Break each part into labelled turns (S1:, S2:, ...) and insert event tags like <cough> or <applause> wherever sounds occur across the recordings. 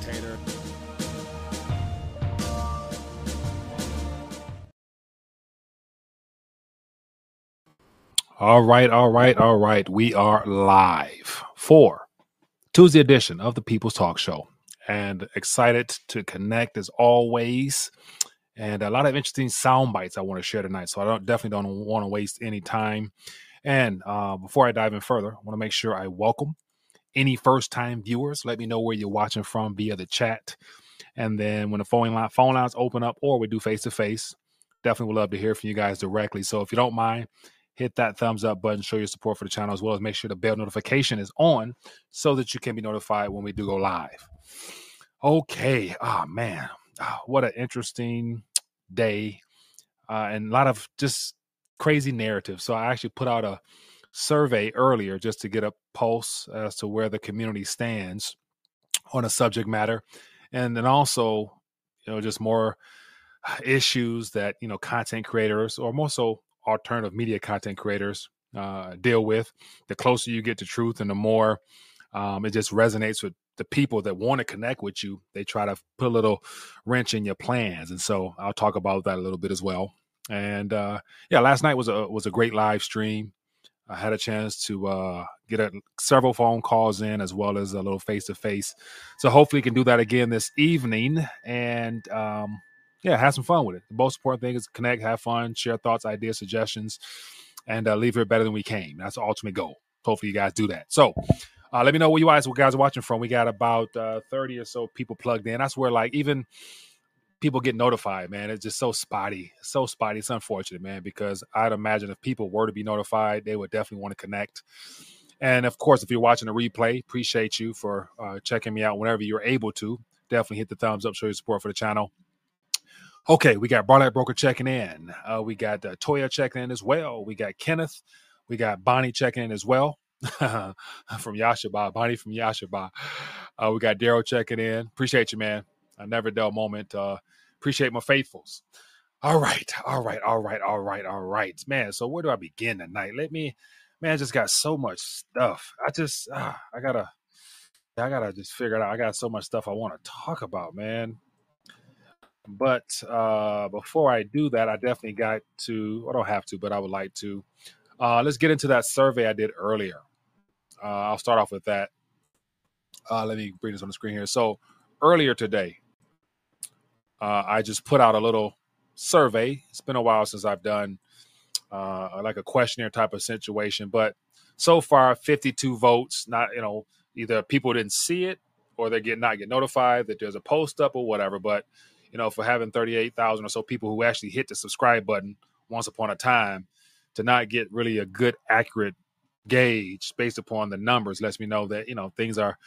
S1: Spectator. All right, all right, all right. We are live for Tuesday edition of the People's Talk Show and excited to connect as always. And a lot of interesting sound bites I want to share tonight. So I don't definitely don't want to waste any time. And uh, before I dive in further, I want to make sure I welcome any first time viewers. Let me know where you're watching from via the chat. And then when the phone line phone lines open up or we do face to face, definitely would love to hear from you guys directly. So if you don't mind, hit that thumbs up button, show your support for the channel, as well as make sure the bell notification is on so that you can be notified when we do go live. Okay. Oh, man. Oh, what an interesting day. Uh, and a lot of just crazy narrative. So I actually put out a survey earlier just to get a pulse as to where the community stands on a subject matter. And then also, you know, just more issues that, you know, content creators or more so alternative media content creators uh, deal with. The closer you get to truth, and the more um, it just resonates with the people that want to connect with you. They try to put a little wrench in your plans, and so I'll talk about that a little bit as well. And uh, yeah, last night was a was a great live stream. I had a chance to uh, get a, several phone calls in as well as a little face to face. So hopefully, we can do that again this evening. And um, yeah, have some fun with it. The most important thing is connect, have fun, share thoughts, ideas, suggestions, and uh, leave here better than we came. That's the ultimate goal. Hopefully, you guys do that. So, uh, let me know where you guys, guys are watching from. We got about uh, 30 or so people plugged in. That's where, like, even people get notified, man. It's just so spotty. So spotty. It's unfortunate, man, because I'd imagine if people were to be notified, they would definitely want to connect. And of course, if you're watching a replay, appreciate you for uh, checking me out whenever you're able to. Definitely hit the thumbs up, show your support for the channel. Okay, we got Barlight Broker checking in. Uh, we got uh, Toya checking in as well. We got Kenneth. We got Bonnie checking in as well <laughs> from Yashaba. Bonnie from Yashaba. Uh, we got Daryl checking in. Appreciate you, man. A never dull moment. Uh, appreciate my faithfuls. All right, all right, all right, all right, all right, man. So where do I begin tonight? Let me, man. I just got so much stuff. I just, uh, I gotta, I gotta just figure it out. I got so much stuff I want to talk about, man. But uh, before I do that, I definitely got to, I don't have to, but I would like to. Uh, let's get into that survey I did earlier. Uh, I'll start off with that. Uh, let me bring this on the screen here. So earlier today, uh, I just put out a little survey. It's been a while since I've done uh, like a questionnaire type of situation, but so far 52 votes. Not you know either people didn't see it or they get not get notified that there's a post up or whatever. But you know, for having 38,000 or so people who actually hit the subscribe button once upon a time to not get really a good, accurate gauge based upon the numbers lets me know that, you know, things are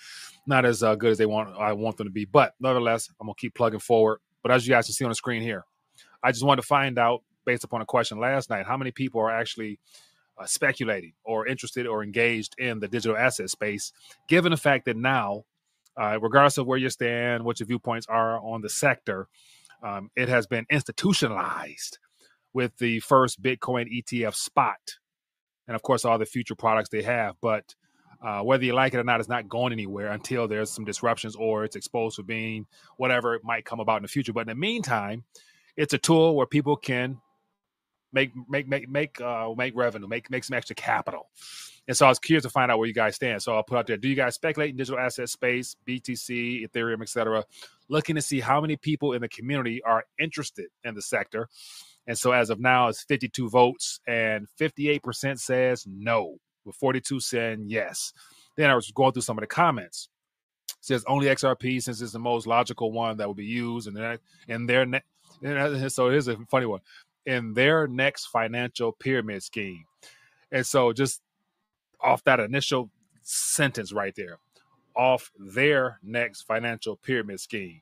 S1: not as uh, good as they want, I want them to be. But nevertheless, I'm to keep plugging forward. But as you guys can see on the screen here, I just wanted to find out based upon a question last night, how many people are actually uh, speculating or interested or engaged in the digital asset space, given the fact that now uh, regardless of where you stand, what your viewpoints are on the sector, um, it has been institutionalized with the first Bitcoin ETF spot, and of course all the future products they have. But uh, whether you like it or not, it's not going anywhere until there's some disruptions or it's exposed for being whatever it might come about in the future. But in the meantime, it's a tool where people can make make make make uh, make revenue, make make some extra capital. And so I was curious to find out where you guys stand. So I'll put out there: Do you guys speculate in digital asset space, BTC, Ethereum, etc.? Looking to see how many people in the community are interested in the sector. And so as of now, it's 52 votes, and 58% says no, with 42 saying yes. Then I was going through some of the comments. It says only XRP since it's the most logical one that will be used, and then and their ne- <laughs> so here's a funny one in their next financial pyramid scheme. And so just off that initial sentence right there, off their next financial pyramid scheme.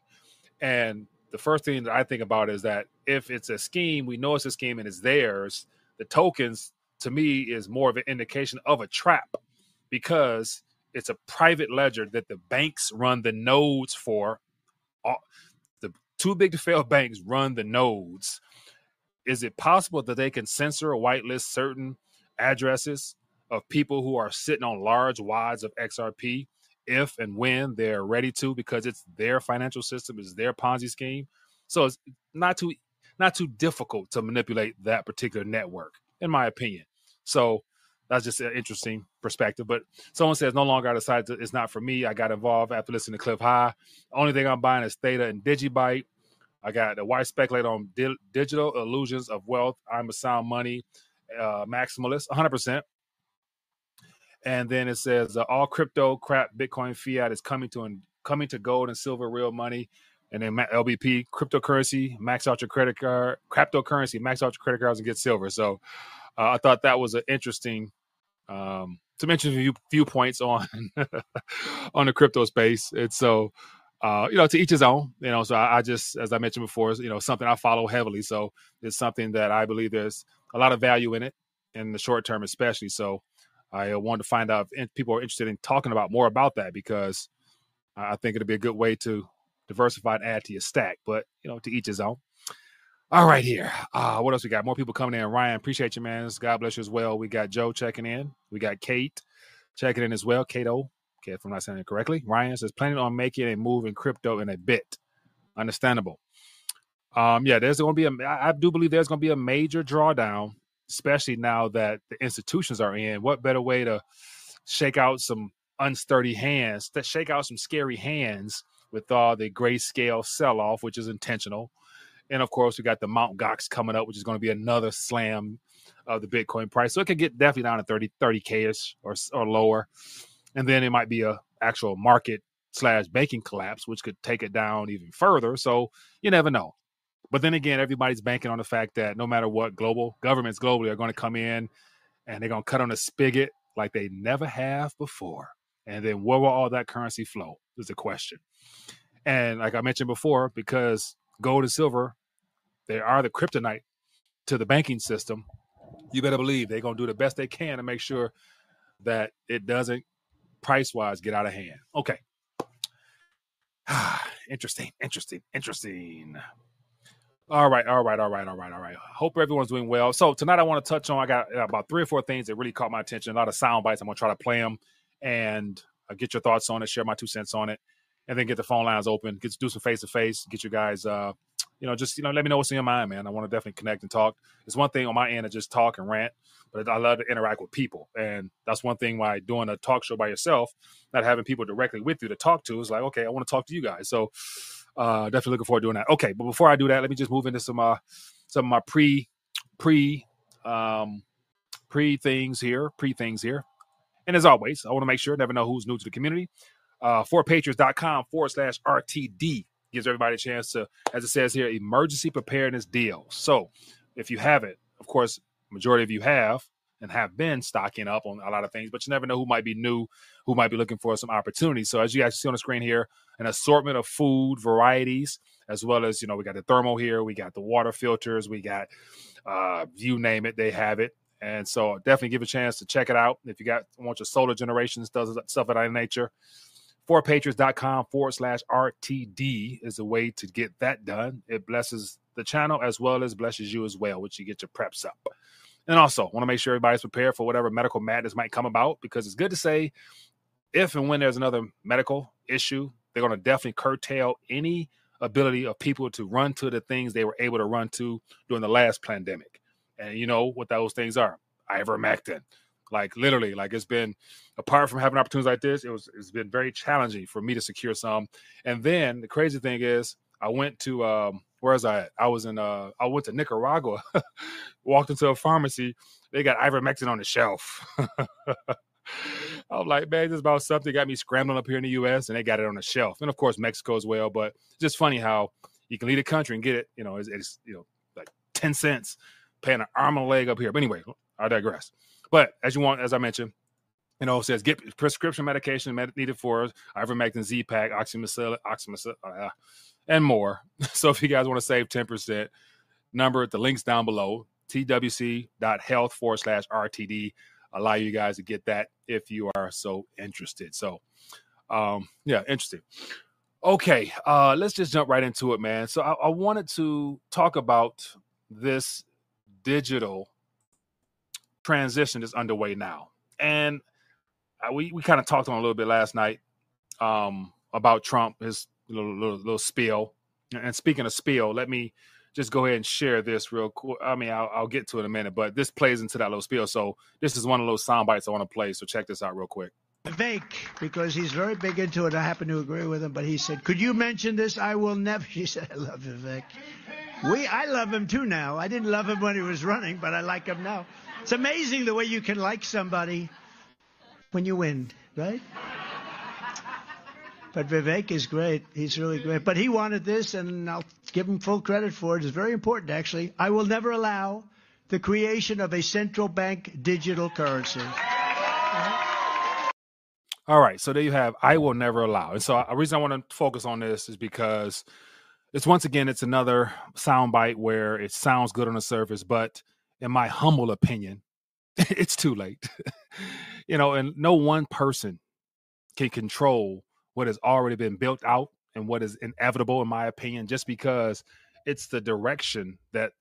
S1: And the first thing that I think about is that if it's a scheme, we know it's a scheme and it's theirs. The tokens, to me, is more of an indication of a trap because it's a private ledger that the banks run the nodes for. The too big to fail banks run the nodes. Is it possible that they can censor or whitelist certain addresses of people who are sitting on large wads of XRP if and when they're ready to, because it's their financial system, it's their Ponzi scheme. So it's not too not too difficult to manipulate that particular network, in my opinion. So that's just an interesting perspective. But someone says no longer I decided to, it's not for me. I got involved after listening to Cliff High. Only thing I'm buying is Theta and Digibyte. I got the why speculate on di- digital illusions of wealth. I'm a sound money uh, maximalist, 100. percent And then it says uh, all crypto crap, Bitcoin, fiat is coming to coming to gold and silver, real money. And then LBP, cryptocurrency, max out your credit card, cryptocurrency, max out your credit cards and get silver. So I thought that was an interesting, um, some interesting few points on <laughs> on the crypto space. And so uh, you know, to each his own. You know, so I, I, just, as I mentioned before, you know, something I follow heavily. So it's something that I believe there's a lot of value in it in the short term, especially. So I uh, wanted to find out if people are interested in talking about more about that because I think it'd be a good way to diversify and add to your stack. But you know, to each his own. All right, here. Uh, what else we got? More people coming in. Ryan, appreciate you, man. God bless you as well. We got Joe checking in. We got Kate checking in as well. Kato, Okay, if I'm not saying it correctly. Ryan says planning on making a move in crypto in a bit. Understandable. Um, yeah, there's going to be a. I do believe there's going to be a major drawdown, especially now that the institutions are in. What better way to shake out some unsturdy hands, to shake out some scary hands with all the grayscale sell off, which is intentional. And of course, we got the Mount Gox coming up, which is going to be another slam of the Bitcoin price. So it could get definitely down to 30, 30K ish or, or lower and then it might be a actual market slash banking collapse, which could take it down even further. So you never know. But then again, everybody's banking on the fact that no matter what, global governments globally are going to come in and they're going to cut on a spigot like they never have before. And then where will all that currency flow? Is the question. And like I mentioned before, because gold and silver, they are the kryptonite to the banking system. You better believe they're going to do the best they can to make sure that it doesn't price wise get out of hand. Okay. <sighs> interesting, interesting, interesting. All right, all right, all right, all right, all right. Hope everyone's doing well. So tonight I want to touch on. I got about three or four things that really caught my attention. A lot of sound bites. I'm gonna try to play them and uh, get your thoughts on it, share my two cents on it, and then get the phone lines open. Get to do some face to face. Get you guys, uh, you know, just you know, let me know what's in your mind, man. I want to definitely connect and talk. It's one thing on my end to just talk and rant but I love to interact with people. And that's one thing why doing a talk show by yourself, not having people directly with you to talk to, is like, okay, I want to talk to you guys. So uh, definitely looking forward to doing that. Okay, but before I do that, let me just move into some uh, some of my pre pre um, pre things here, pre things here. And as always, I want to make sure, never know who's new to the community. Uh, 4patriots.com forward slash RTD gives everybody a chance to, as it says here, emergency preparedness deal. So if you have it, of course, majority of you have and have been stocking up on a lot of things, but you never know who might be new, who might be looking for some opportunities. So as you guys see on the screen here, an assortment of food varieties, as well as you know, we got the thermal here, we got the water filters, we got uh you name it, they have it. And so definitely give a chance to check it out. If you got want your solar generations, does stuff of that nature. 4Patriots.com forward slash RTD is a way to get that done. It blesses the channel as well as blesses you as well, which you get your preps up. And also, want to make sure everybody's prepared for whatever medical madness might come about because it's good to say if and when there's another medical issue, they're going to definitely curtail any ability of people to run to the things they were able to run to during the last pandemic. And you know what those things are ivermectin. Like literally, like it's been apart from having opportunities like this, it was it's been very challenging for me to secure some. And then the crazy thing is, I went to um, where was I? At? I was in uh, I went to Nicaragua, <laughs> walked into a pharmacy. They got ivermectin on the shelf. <laughs> I'm like, man, this is about something got me scrambling up here in the U.S. and they got it on the shelf. And of course, Mexico as well. But just funny how you can leave the country and get it. You know, it's, it's you know like ten cents, paying an arm and a leg up here. But anyway, I digress. But as you want, as I mentioned, you know, says get prescription medication needed for ivermectin, Z-Pak, oxymicillin, oxymicillin, uh, and more. <laughs> So if you guys want to save 10%, number the links down below, twc.health forward slash RTD. Allow you guys to get that if you are so interested. So, um, yeah, interesting. Okay, uh, let's just jump right into it, man. So I, I wanted to talk about this digital transition is underway now. And we, we kind of talked on a little bit last night um, about Trump, his little, little, little spiel. And speaking of spiel, let me just go ahead and share this real quick. I mean, I'll, I'll, get to it in a minute, but this plays into that little spiel. So this is one of those sound bites I want to play. So check this out real quick.
S2: Vivek, because he's very big into it. I happen to agree with him, but he said, "Could you mention this? I will never." <laughs> She said, "I love Vivek. We, I love him too now. I didn't love him when he was running, but I like him now. It's amazing the way you can like somebody when you win, right?" But Vivek is great. He's really great. But he wanted this, and I'll give him full credit for it. It's very important, actually. I will never allow the creation of a central bank digital currency.
S1: All right. So there you have. I will never allow. And so uh, the reason I want to focus on this is because it's once again it's another soundbite where it sounds good on the surface, but in my humble opinion, <laughs> it's too late. <laughs> you know, and no one person can control what has already been built out and what is inevitable, in my opinion, just because it's the direction that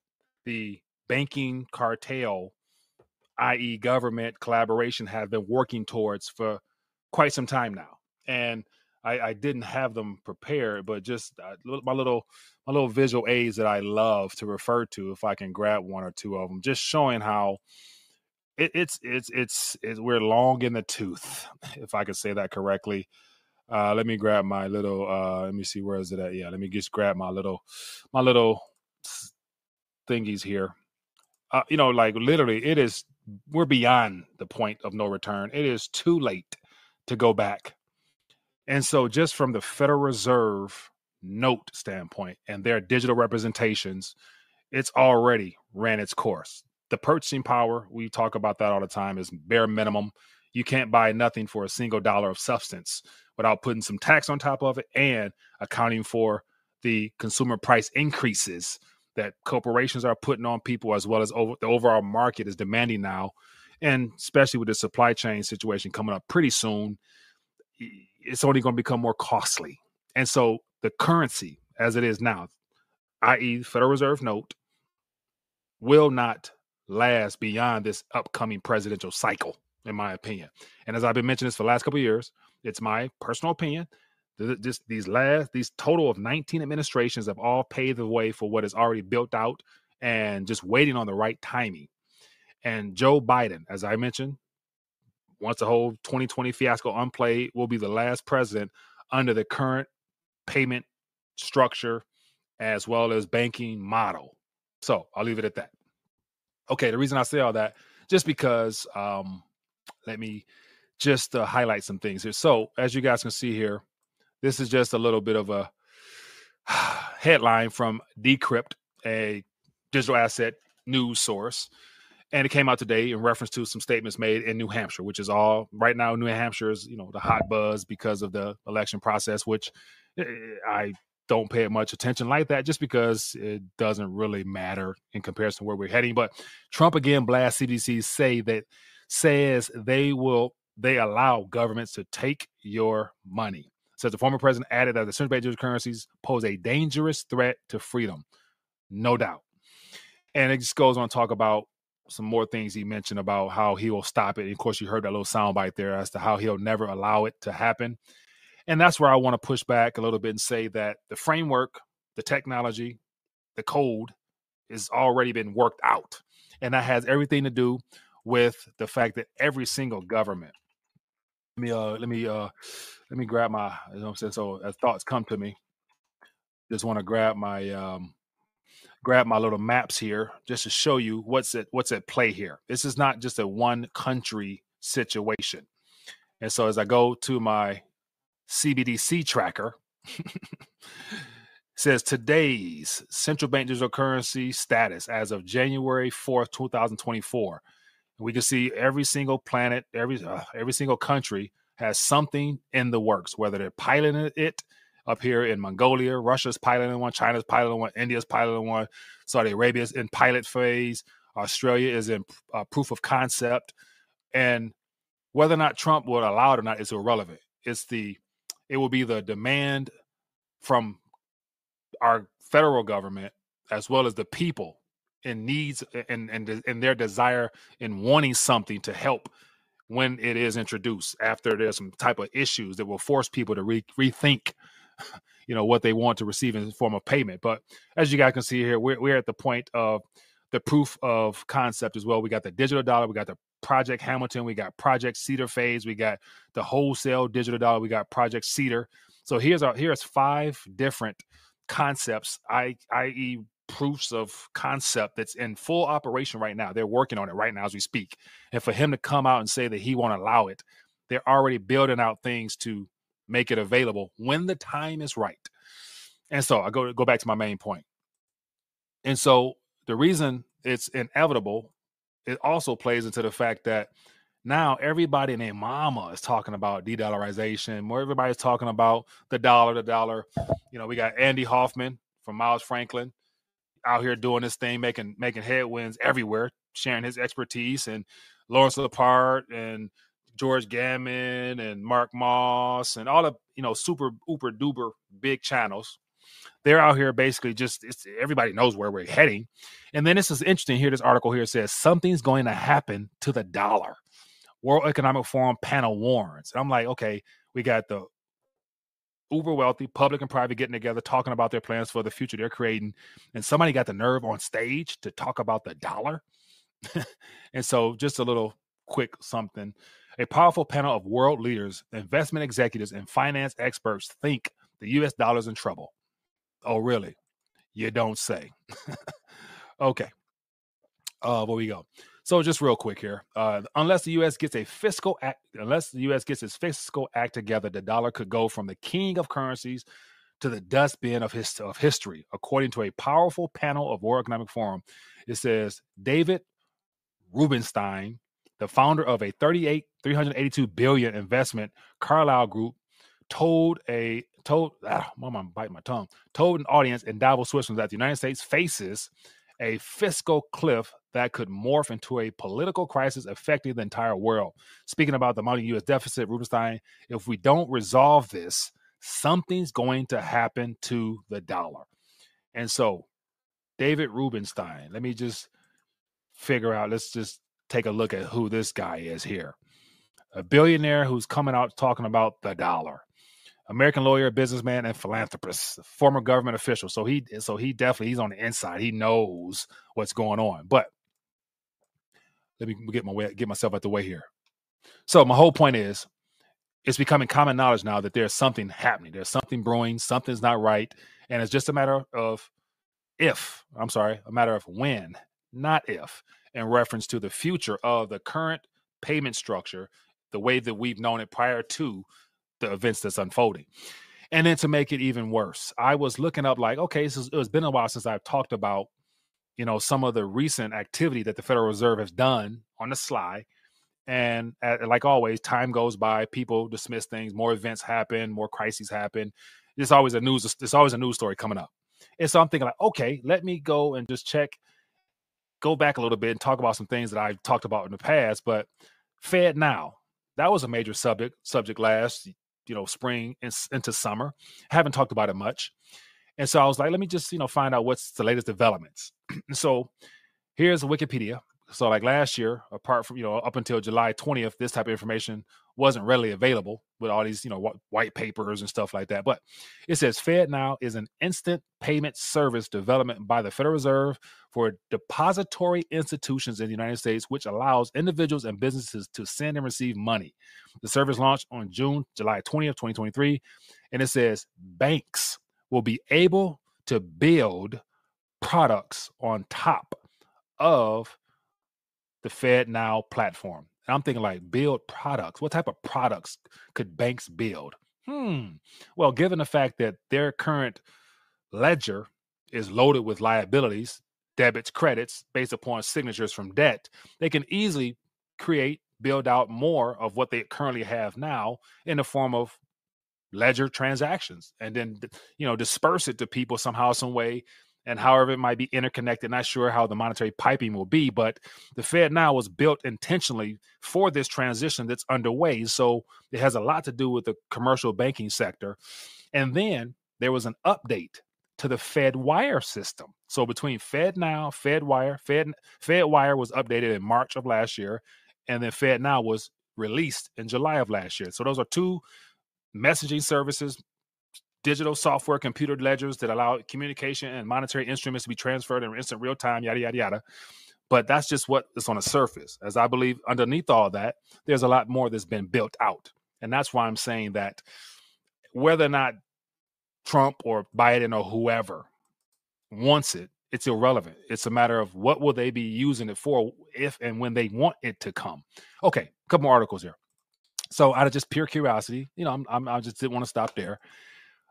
S1: the banking cartel, i.e., government collaboration, have been working towards for quite some time now. And I, I didn't have them prepared, but just uh, my little my little visual aids that I love to refer to, if I can grab one or two of them, just showing how it, it's, it's it's it's we're long in the tooth, <laughs> if I could say that correctly uh, let me grab my little. Uh, let me see where is it at. Yeah, let me just grab my little, my little thingies here. Uh, you know, like literally, it is. We're beyond the point of no return. It is too late to go back. And so, just from the Federal Reserve note standpoint and their digital representations, it's already ran its course. The purchasing power, we talk about that all the time, is bare minimum. You can't buy nothing for a single dollar of substance without putting some tax on top of it and accounting for the consumer price increases that corporations are putting on people as well as over, the overall market is demanding now and especially with the supply chain situation coming up pretty soon it's only going to become more costly and so the currency as it is now i.e federal reserve note will not last beyond this upcoming presidential cycle in my opinion and as i've been mentioning this for the last couple of years it's my personal opinion. Just these last, these total of 19 administrations have all paved the way for what is already built out and just waiting on the right timing. And Joe Biden, as I mentioned, once the whole 2020 fiasco unplayed, will be the last president under the current payment structure as well as banking model. So I'll leave it at that. Okay, the reason I say all that, just because um, let me just to highlight some things here. So, as you guys can see here, this is just a little bit of a <sighs> headline from Decrypt, a digital asset news source. And it came out today in reference to some statements made in New Hampshire, which is all right now. New Hampshire is, you know, the hot buzz because of the election process, which eh, I don't pay much attention like that just because it doesn't really matter in comparison to where we're heading. But Trump again blasts CBDC say that says they will they allow governments to take your money. Says the former president added that the central bank digital currencies pose a dangerous threat to freedom, no doubt. And it just goes on to talk about some more things he mentioned about how he will stop it. And of course, you heard that little soundbite there as to how he'll never allow it to happen. And that's where I want to push back a little bit and say that the framework, the technology, the code has already been worked out. And that has everything to do with the fact that every single government let me uh let me uh let me grab my you know I'm saying. So as thoughts come to me, just want to grab my um grab my little maps here just to show you what's at what's at play here. This is not just a one country situation. And so as I go to my CBDC tracker, <laughs> says today's central bank digital currency status as of January 4th, 2024. We can see every single planet, every uh, every single country has something in the works, whether they're piloting it up here in Mongolia, Russia's piloting one, China's piloting one, India's piloting one, Saudi Arabia's in pilot phase, Australia is in uh, proof of concept, and whether or not Trump would allow it or not is irrelevant. It's the it will be the demand from our federal government as well as the people and needs and and and their desire in wanting something to help when it is introduced after there's some type of issues that will force people to re- rethink <laughs> you know what they want to receive in the form of payment but as you guys can see here we're, we're at the point of the proof of concept as well we got the digital dollar we got the project hamilton we got project cedar phase we got the wholesale digital dollar we got project cedar so here's our here's five different concepts i i.e proofs of concept that's in full operation right now. They're working on it right now as we speak. And for him to come out and say that he won't allow it, they're already building out things to make it available when the time is right. And so I go go back to my main point. And so the reason it's inevitable, it also plays into the fact that now everybody and their mama is talking about de-dollarization. More everybody's talking about the dollar, the dollar. You know, we got Andy Hoffman from Miles Franklin out here doing this thing, making making headwinds everywhere, sharing his expertise, and Lawrence Lepard and George Gammon and Mark Moss and all the you know super uber duper big channels. They're out here basically just everybody knows where we're heading. And then this is interesting here. This article here says something's going to happen to the dollar. World Economic Forum panel warns. And I'm like, okay, we got the uber wealthy, public and private, getting together, talking about their plans for the future they're creating. And somebody got the nerve on stage to talk about the dollar. <laughs> and so, just a little quick something. A powerful panel of world leaders, investment executives, and finance experts think the US dollar is in trouble. Oh, really? You don't say. <laughs> okay. Uh, where we go. So just real quick here, uh, unless the U.S. gets a fiscal act, unless the U.S. gets its fiscal act together, the dollar could go from the king of currencies to the dustbin of his of history, according to a powerful panel of World Economic Forum. It says David Rubenstein, the founder of a 38 382 billion investment Carlyle Group, told a told ah, mom, I'm biting my tongue. Told an audience in Davos, Switzerland, that the United States faces a fiscal cliff that could morph into a political crisis affecting the entire world. Speaking about the mounting U.S. deficit, Rubenstein, if we don't resolve this, something's going to happen to the dollar. And so, David Rubenstein, let me just figure out, let's just take a look at who this guy is here. A billionaire who's coming out talking about the dollar. American lawyer, businessman, and philanthropist, former government official. So he so he definitely he's on the inside. He knows what's going on. But let me get my way get myself out the way here. So my whole point is it's becoming common knowledge now that there's something happening. There's something brewing, something's not right. And it's just a matter of if, I'm sorry, a matter of when, not if, in reference to the future of the current payment structure, the way that we've known it prior to the events that's unfolding. And then to make it even worse, I was looking up like, okay, it's been a while since I've talked about, you know, some of the recent activity that the Federal Reserve has done on the sly. And at, like always, time goes by, people dismiss things, more events happen, more crises happen. There's always a news, there's always a news story coming up. And so I'm thinking like, okay, let me go and just check, go back a little bit and talk about some things that I've talked about in the past. But FedNow, that was a major subject subject last you know spring into summer. Haven't talked about it much, and so I was like, let me just you know find out what's the latest developments. <clears throat> so here's Wikipedia. So like last year, apart from you know up until July 20th, this type of information wasn't readily available with all these you know white papers and stuff like that. But it says FedNow is an instant payment service development by the Federal Reserve for depository institutions in the United States, which allows individuals and businesses to send and receive money. The service launched on June July 20th, 2023, and it says banks will be able to build products on top of the FedNow platform. And I'm thinking like build products. What type of products could banks build? Hmm. Well, given the fact that their current ledger is loaded with liabilities, debits, credits based upon signatures from debt, they can easily create, build out more of what they currently have now in the form of ledger transactions and then you know disperse it to people somehow some way and however it might be interconnected. Not sure how the monetary piping will be, but the FedNow was built intentionally for this transition that's underway. So it has a lot to do with the commercial banking sector. And then there was an update to the Fedwire system. So between FedNow, Fed Wire, Fed Fedwire was updated in March of last year, and then FedNow was released in July of last year. So those are two messaging services, digital software, computer ledgers that allow communication and monetary instruments to be transferred in instant real time, yada, yada, yada. But that's just what is on the surface. As I believe underneath all that, there's a lot more that's been built out. And that's why I'm saying that whether or not Trump or Biden or whoever wants it, it's irrelevant. It's a matter of what will they be using it for if and when they want it to come. Okay, a couple more articles here. So out of just pure curiosity, you know, I'm, I'm i just didn't want to stop there.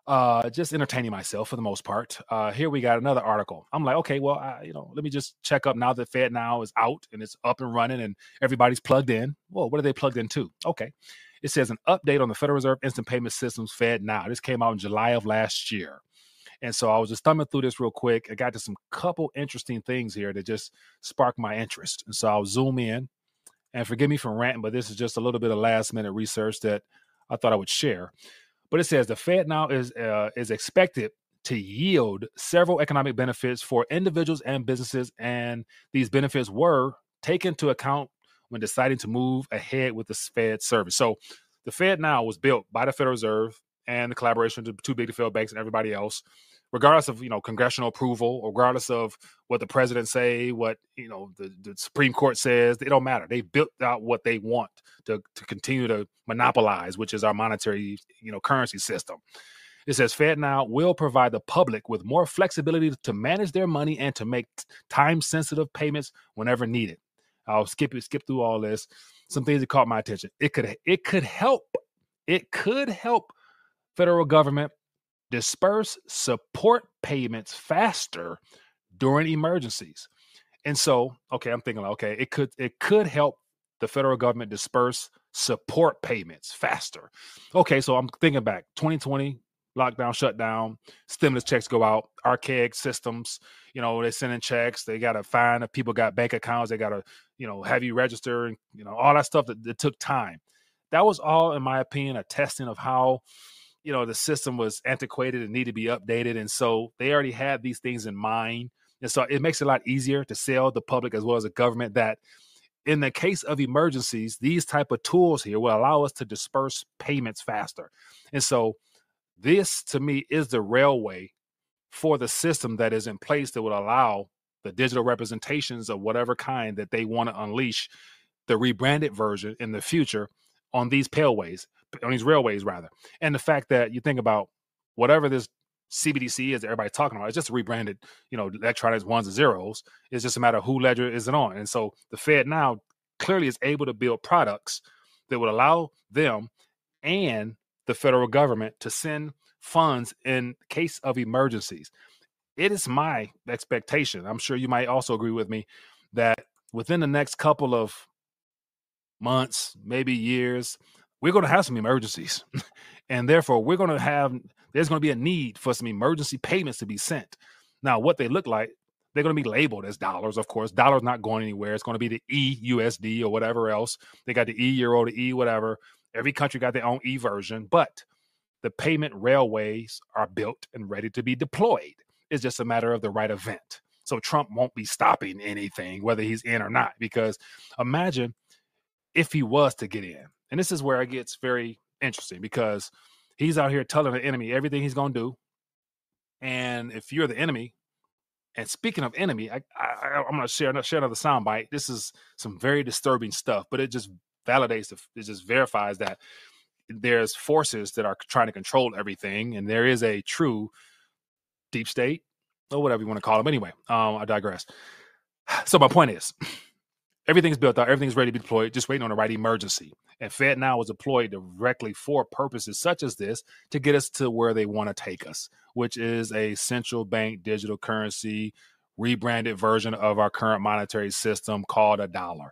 S1: Uh, just entertaining myself for the most part. Uh, here we got another article. I'm like, okay, well, I, you know, let me just check up now that FedNow is out and it's up and running and everybody's plugged in. Well, what are they plugged into? Okay, it says an update on the Federal Reserve Instant Payment Systems FedNow. This came out in July of last year. And so I was just thumbing through this real quick. I got to some couple interesting things here that just sparked my interest. And so I'll zoom in. And forgive me for ranting, but this is just a little bit of last minute research that I thought I would share. But it says the FedNow is uh, is expected to yield several economic benefits for individuals and businesses, and these benefits were taken into account when deciding to move ahead with the Fed service. So the FedNow was built by the Federal Reserve and the collaboration of the two big to fail banks and everybody else, regardless of you know congressional approval, regardless of what the president say, what you know the, the Supreme Court says, it don't matter. They built out what they want to to continue to monopolize, which is our monetary you know currency system. It says FedNow will provide the public with more flexibility to manage their money and to make time sensitive payments whenever needed. I'll skip it, skip through all this. Some things that caught my attention. It could it could help. It could help federal government disperse support payments faster during emergencies. And so, okay, I'm thinking, okay, it could it could help the federal government disperse support payments faster. Okay, so I'm thinking back 2020 lockdown, shutdown, stimulus checks go out, archaic systems, you know, they're sending checks, they got to find if people got bank accounts, they got to, you know, have you register and, you know, all that stuff that, that took time. That was all, in my opinion, a testing of how, you know, the system was antiquated and needed to be updated. And so they already had these things in mind. And so it makes it a lot easier to sell the public as well as the government that in the case of emergencies, these type of tools here will allow us to disperse payments faster. And so this to me is the railway for the system that is in place that would allow the digital representations of whatever kind that they want to unleash the rebranded version in the future on these paleways, on these railways rather. And the fact that you think about whatever this CBDC is everybody's talking about, it's just rebranded, you know, electronics ones and zeros. It's just a matter of who ledger is it on. And so the FedNow clearly is able to build products that would allow them and the federal government to send funds in case of emergencies. It is my expectation. I'm sure you might also agree with me that within the next couple of months, maybe years, we're going to have some emergencies. <laughs> and therefore, we're going to have, there's going to be a need for some emergency payments to be sent. Now, what they look like, they're going to be labeled as dollars, of course. Dollars not going anywhere. It's going to be the EUSD or whatever else. They got the E euro, the E whatever. Every country got their own e version, but the payment railways are built and ready to be deployed. It's just a matter of the right event. So Trump won't be stopping anything, whether he's in or not. Because imagine if he was to get in. And this is where it gets very interesting because he's out here telling the enemy everything he's going to do. And if you're the enemy, and speaking of enemy, I, I, am going to share, share another soundbite. This is some very disturbing stuff, but it just validates, it just verifies that there's forces that are trying to control everything, and there is a true deep state or whatever you want to call them. Anyway, um, I digress. <sighs> So my point is, everything's built out, everything's ready to be deployed, just waiting on the right emergency. And FedNow is deployed directly for purposes such as this to get us to where they want to take us, which is a central bank digital currency rebranded version of our current monetary system called a dollar.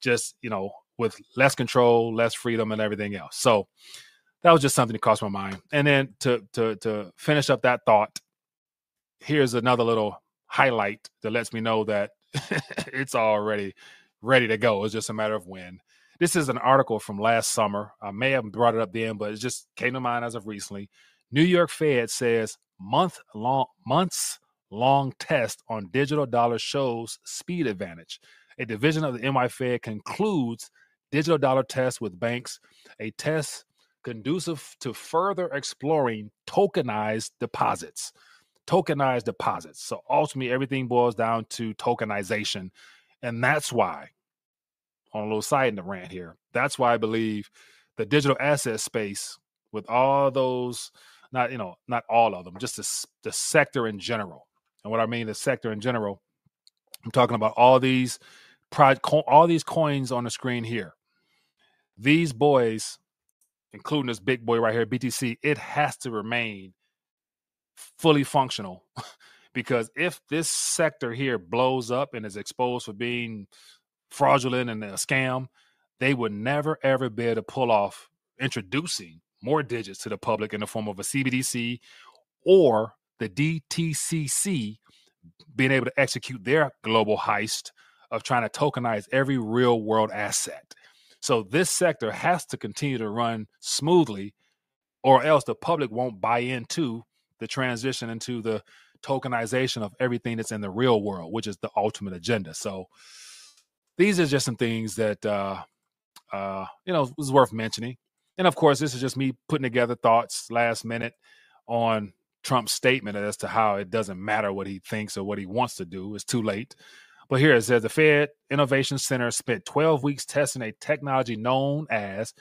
S1: Just, you know, with less control, less freedom, and everything else. So that was just something that crossed my mind. And then to to to finish up that thought, here's another little highlight that lets me know that <laughs> it's already ready to go. It's just a matter of when. This is an article from last summer. I may have brought it up then, but it just came to mind as of recently. New York Fed says month long months long test on digital dollar shows speed advantage. A division of the NY Fed concludes digital dollar test with banks, a test conducive to further exploring tokenized deposits. Tokenized deposits. So ultimately, everything boils down to tokenization. And that's why, on a little side in the rant here, that's why I believe the digital asset space, with all those, not, you know, not all of them, just the, the sector in general. And what I mean, the sector in general, I'm talking about all these all these coins on the screen here. These boys, including this big boy right here, BTC, it has to remain fully functional <laughs> because if this sector here blows up and is exposed for being fraudulent and a scam, they would never ever be able to pull off introducing more digits to the public in the form of a CBDC or the DTCC being able to execute their global heist of trying to tokenize every real world asset. So this sector has to continue to run smoothly, or else the public won't buy into the transition into the tokenization of everything that's in the real world, which is the ultimate agenda. So these are just some things that uh, uh, you know was worth mentioning. And of course, this is just me putting together thoughts last minute on Trump's statement as to how it doesn't matter what he thinks or what he wants to do. It's too late. But here it says the Fed Innovation Center spent 12 weeks testing a technology known as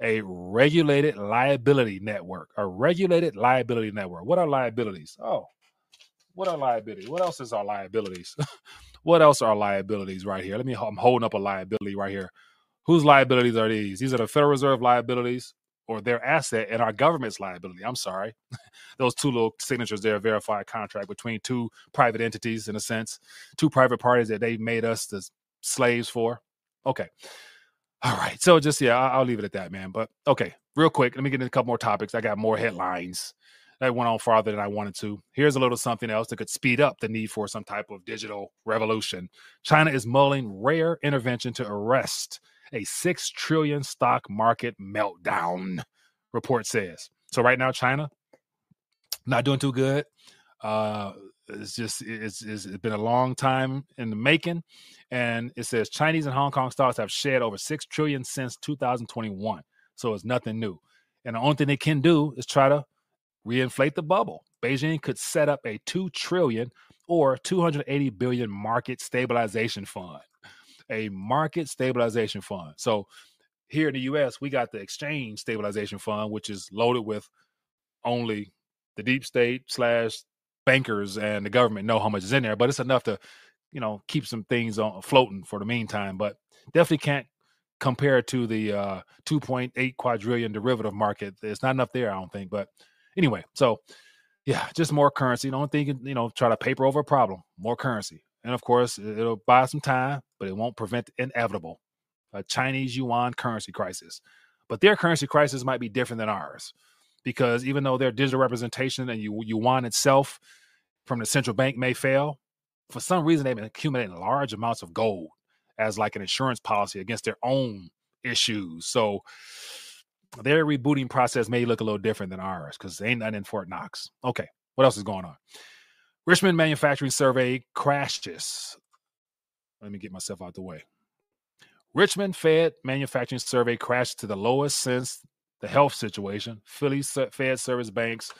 S1: a regulated liability network. A regulated liability network. What are liabilities? Oh, what are liabilities? What else is our liabilities? <laughs> what else are liabilities right here? Let me, I'm holding up a liability right here. Whose liabilities are these? These are the Federal Reserve liabilities or their asset and our government's liability. I'm sorry. <laughs> Those two little signatures there verify a contract between two private entities, in a sense, two private parties that they made us the slaves for. Okay. All right. So just, yeah, I'll, I'll leave it at that, man. But okay, real quick, let me get into a couple more topics. I got more headlines that went on farther than I wanted to. Here's a little something else that could speed up the need for some type of digital revolution. China is mulling rare intervention to arrest a 6 trillion stock market meltdown, report says. So right now, China not doing too good. Uh, it's just it's, it's been a long time in the making, and it says Chinese and Hong Kong stocks have shed over six trillion since 2021. So it's nothing new, and the only thing they can do is try to reinflate the bubble. Beijing could set up a two trillion or 280 billion market stabilization fund a market stabilization fund. So here in the US, we got the exchange stabilization fund, which is loaded with only the deep state slash bankers and the government know how much is in there, but it's enough to, you know, keep some things on floating for the meantime. But definitely can't compare to the uh 2.8 quadrillion derivative market. It's not enough there, I don't think. But anyway, so yeah, just more currency. Don't think you know, try to paper over a problem, more currency. And of course, it'll buy some time, but it won't prevent the inevitable a Chinese yuan currency crisis. But their currency crisis might be different than ours because even though their digital representation and yuan itself from the central bank may fail, for some reason they've been accumulating large amounts of gold as like an insurance policy against their own issues. So their rebooting process may look a little different than ours because they ain't nothing in Fort Knox. Okay, what else is going on? Richmond Manufacturing Survey crashes. Let me get myself out the way. Richmond Fed Manufacturing Survey crashed to the lowest since the health situation. Philly Fed Service Banks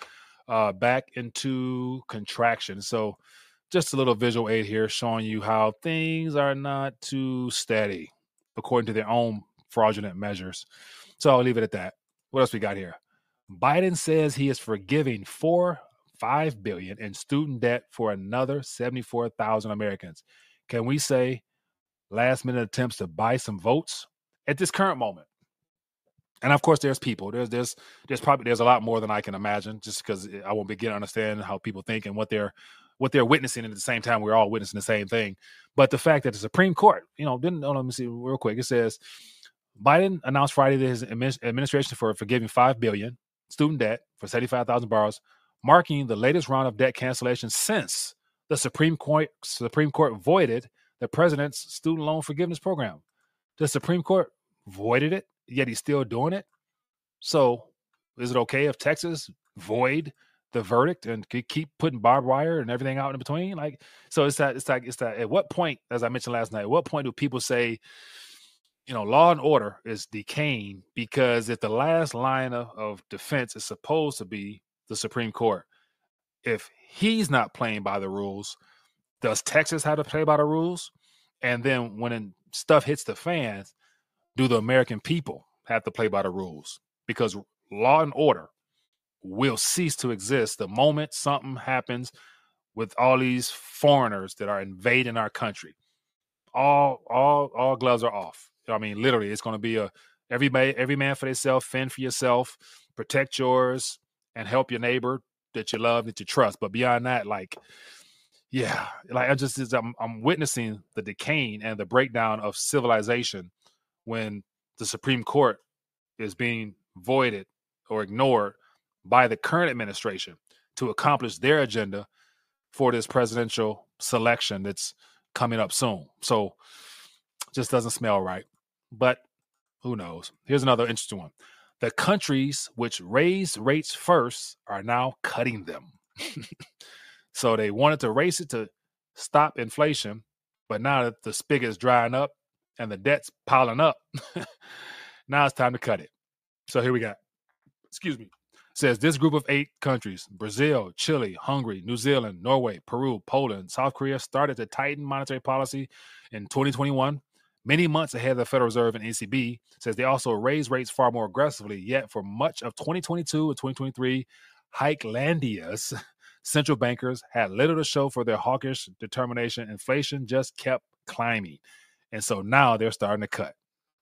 S1: uh, back into contraction. So, just a little visual aid here showing you how things are not too steady according to their own fraudulent measures. So, I'll leave it at that. What else we got here? Biden says he is forgiving four 5 billion in student debt for another 74,000 Americans. Can we say last minute attempts to buy some votes at this current moment? And of course, there's people. There's there's there's probably there's a lot more than I can imagine, just because I won't begin to understand how people think and what they're what they're witnessing. And at the same time, we're all witnessing the same thing. But the fact that the Supreme Court, you know, didn't oh, let me see real quick. It says Biden announced Friday that his administration for forgiving five billion student debt for seventy five thousand borrowers marking the latest round of debt cancellation since the Supreme Court Supreme Court voided the president's student loan forgiveness program. The Supreme Court voided it, yet he's still doing it. So, is it okay if Texas void the verdict and keep putting barbed wire and everything out in between? Like, so it's that it's like it's that. At what point, as I mentioned last night, at what point do people say, you know, law and order is decaying because if the last line of, of defense is supposed to be the Supreme Court, if he's not playing by the rules, does Texas have to play by the rules? And then when stuff hits the fans, do the American people have to play by the rules? Because law and order will cease to exist the moment something happens with all these foreigners that are invading our country. All all all gloves are off. I mean, literally, it's going to be a everybody, every man for themselves, fend for yourself, protect yours, and help your neighbor that you love, that you trust. But beyond that, like, yeah, like I just I'm, I'm witnessing the decaying and the breakdown of civilization when the Supreme Court is being voided or ignored by the current administration to accomplish their agenda for this presidential selection that's coming up soon. So just doesn't smell right. But who knows? Here's another interesting one. The countries which raised rates first are now cutting them. <laughs> so they wanted to raise it to stop inflation, but now that the spigot is drying up and the debt's piling up, <laughs> now it's time to cut it. So here we got, excuse me, says this group of eight countries Brazil, Chile, Hungary, New Zealand, Norway, Peru, Poland, South Korea started to tighten monetary policy in 2021 many months ahead of the Federal Reserve and ECB, says they also raised rates far more aggressively. Yet for much of 2022 and 2023, Hikelandia's <laughs> central bankers had little to show for their hawkish determination. Inflation just kept climbing. And so now they're starting to cut.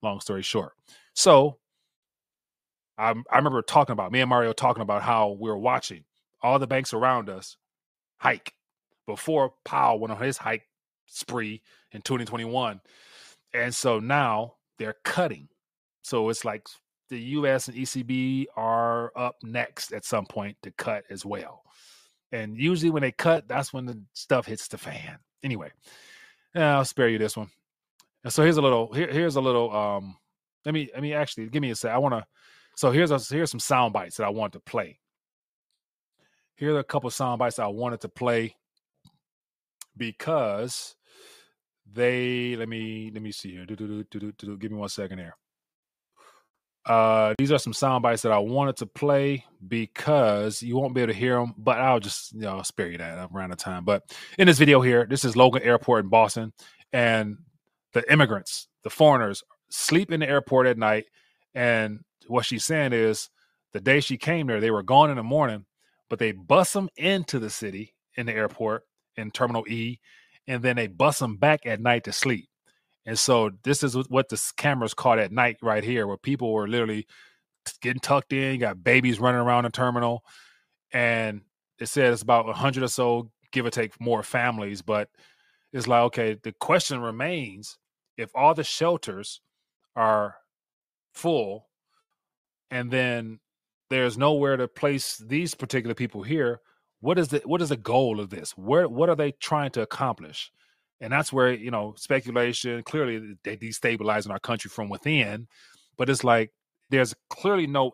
S1: Long story short. So I, I remember talking about, me and Mario talking about how we were watching all the banks around us hike before Powell went on his hike spree in 2021 and so now they're cutting. So it's like the US and ECB are up next at some point to cut as well. And usually when they cut, that's when the stuff hits the fan. Anyway, I'll spare you this one. And so here's a little here, here's a little um let me let me actually give me a sec. I want to so here's a here's some sound bites that I want to play. Here are a couple sound bites I wanted to play because they let me let me see here. Do, do, do, Give me one second here. Uh, these are some sound bites that I wanted to play because you won't be able to hear them, but I'll just you know spare you that. I'm around the time. But in this video here, this is Logan Airport in Boston, and the immigrants, the foreigners, sleep in the airport at night. And what she's saying is, the day she came there, they were gone in the morning, but they bus them into the city in the airport in Terminal E, and then they bust them back at night to sleep. And so this is what the cameras caught at night right here, where people were literally getting tucked in. You got babies running around the terminal, and it said it's about hundred or so, give or take, more families. But it's like, okay, the question remains: if all the shelters are full, and then there's nowhere to place these particular people here, what is the what is the goal of this? Where what are they trying to accomplish? And that's where you know speculation. Clearly, they destabilizing our country from within, but it's like there's clearly no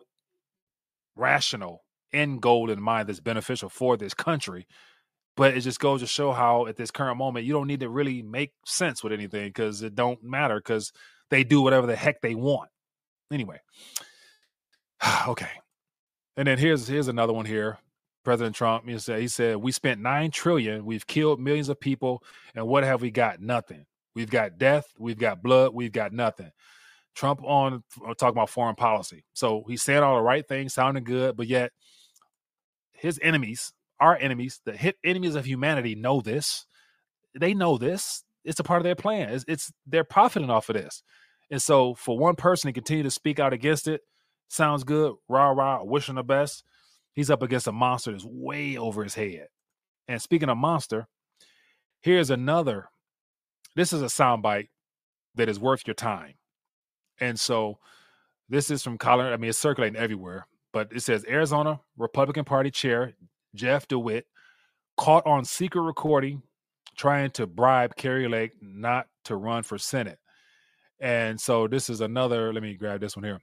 S1: rational end goal in mind that's beneficial for this country. But it just goes to show how at this current moment you don't need to really make sense with anything because it don't matter because they do whatever the heck they want. Anyway, <sighs> okay. And then here's here's another one here. President Trump. He said, he said, we spent nine trillion, we've killed millions of people, and what have we got? Nothing. We've got death, we've got blood, we've got nothing. Trump on uh, talking about foreign policy. So he's saying all the right things, sounding good, but yet his enemies, our enemies, the hit enemies of humanity know this. They know this. It's a part of their plan. It's, it's they're profiting off of this. And so for one person to continue to speak out against it, sounds good, rah rah, wishing the best he's up against a monster that's way over his head. And speaking of monster, here's another. This is a soundbite that is worth your time. And so this is from Colin. I mean, it's circulating everywhere, but it says Arizona Republican Party Chair Jeff DeWitt caught on secret recording trying to bribe Kari Lake not to run for Senate. And so this is another. Let me grab this one here.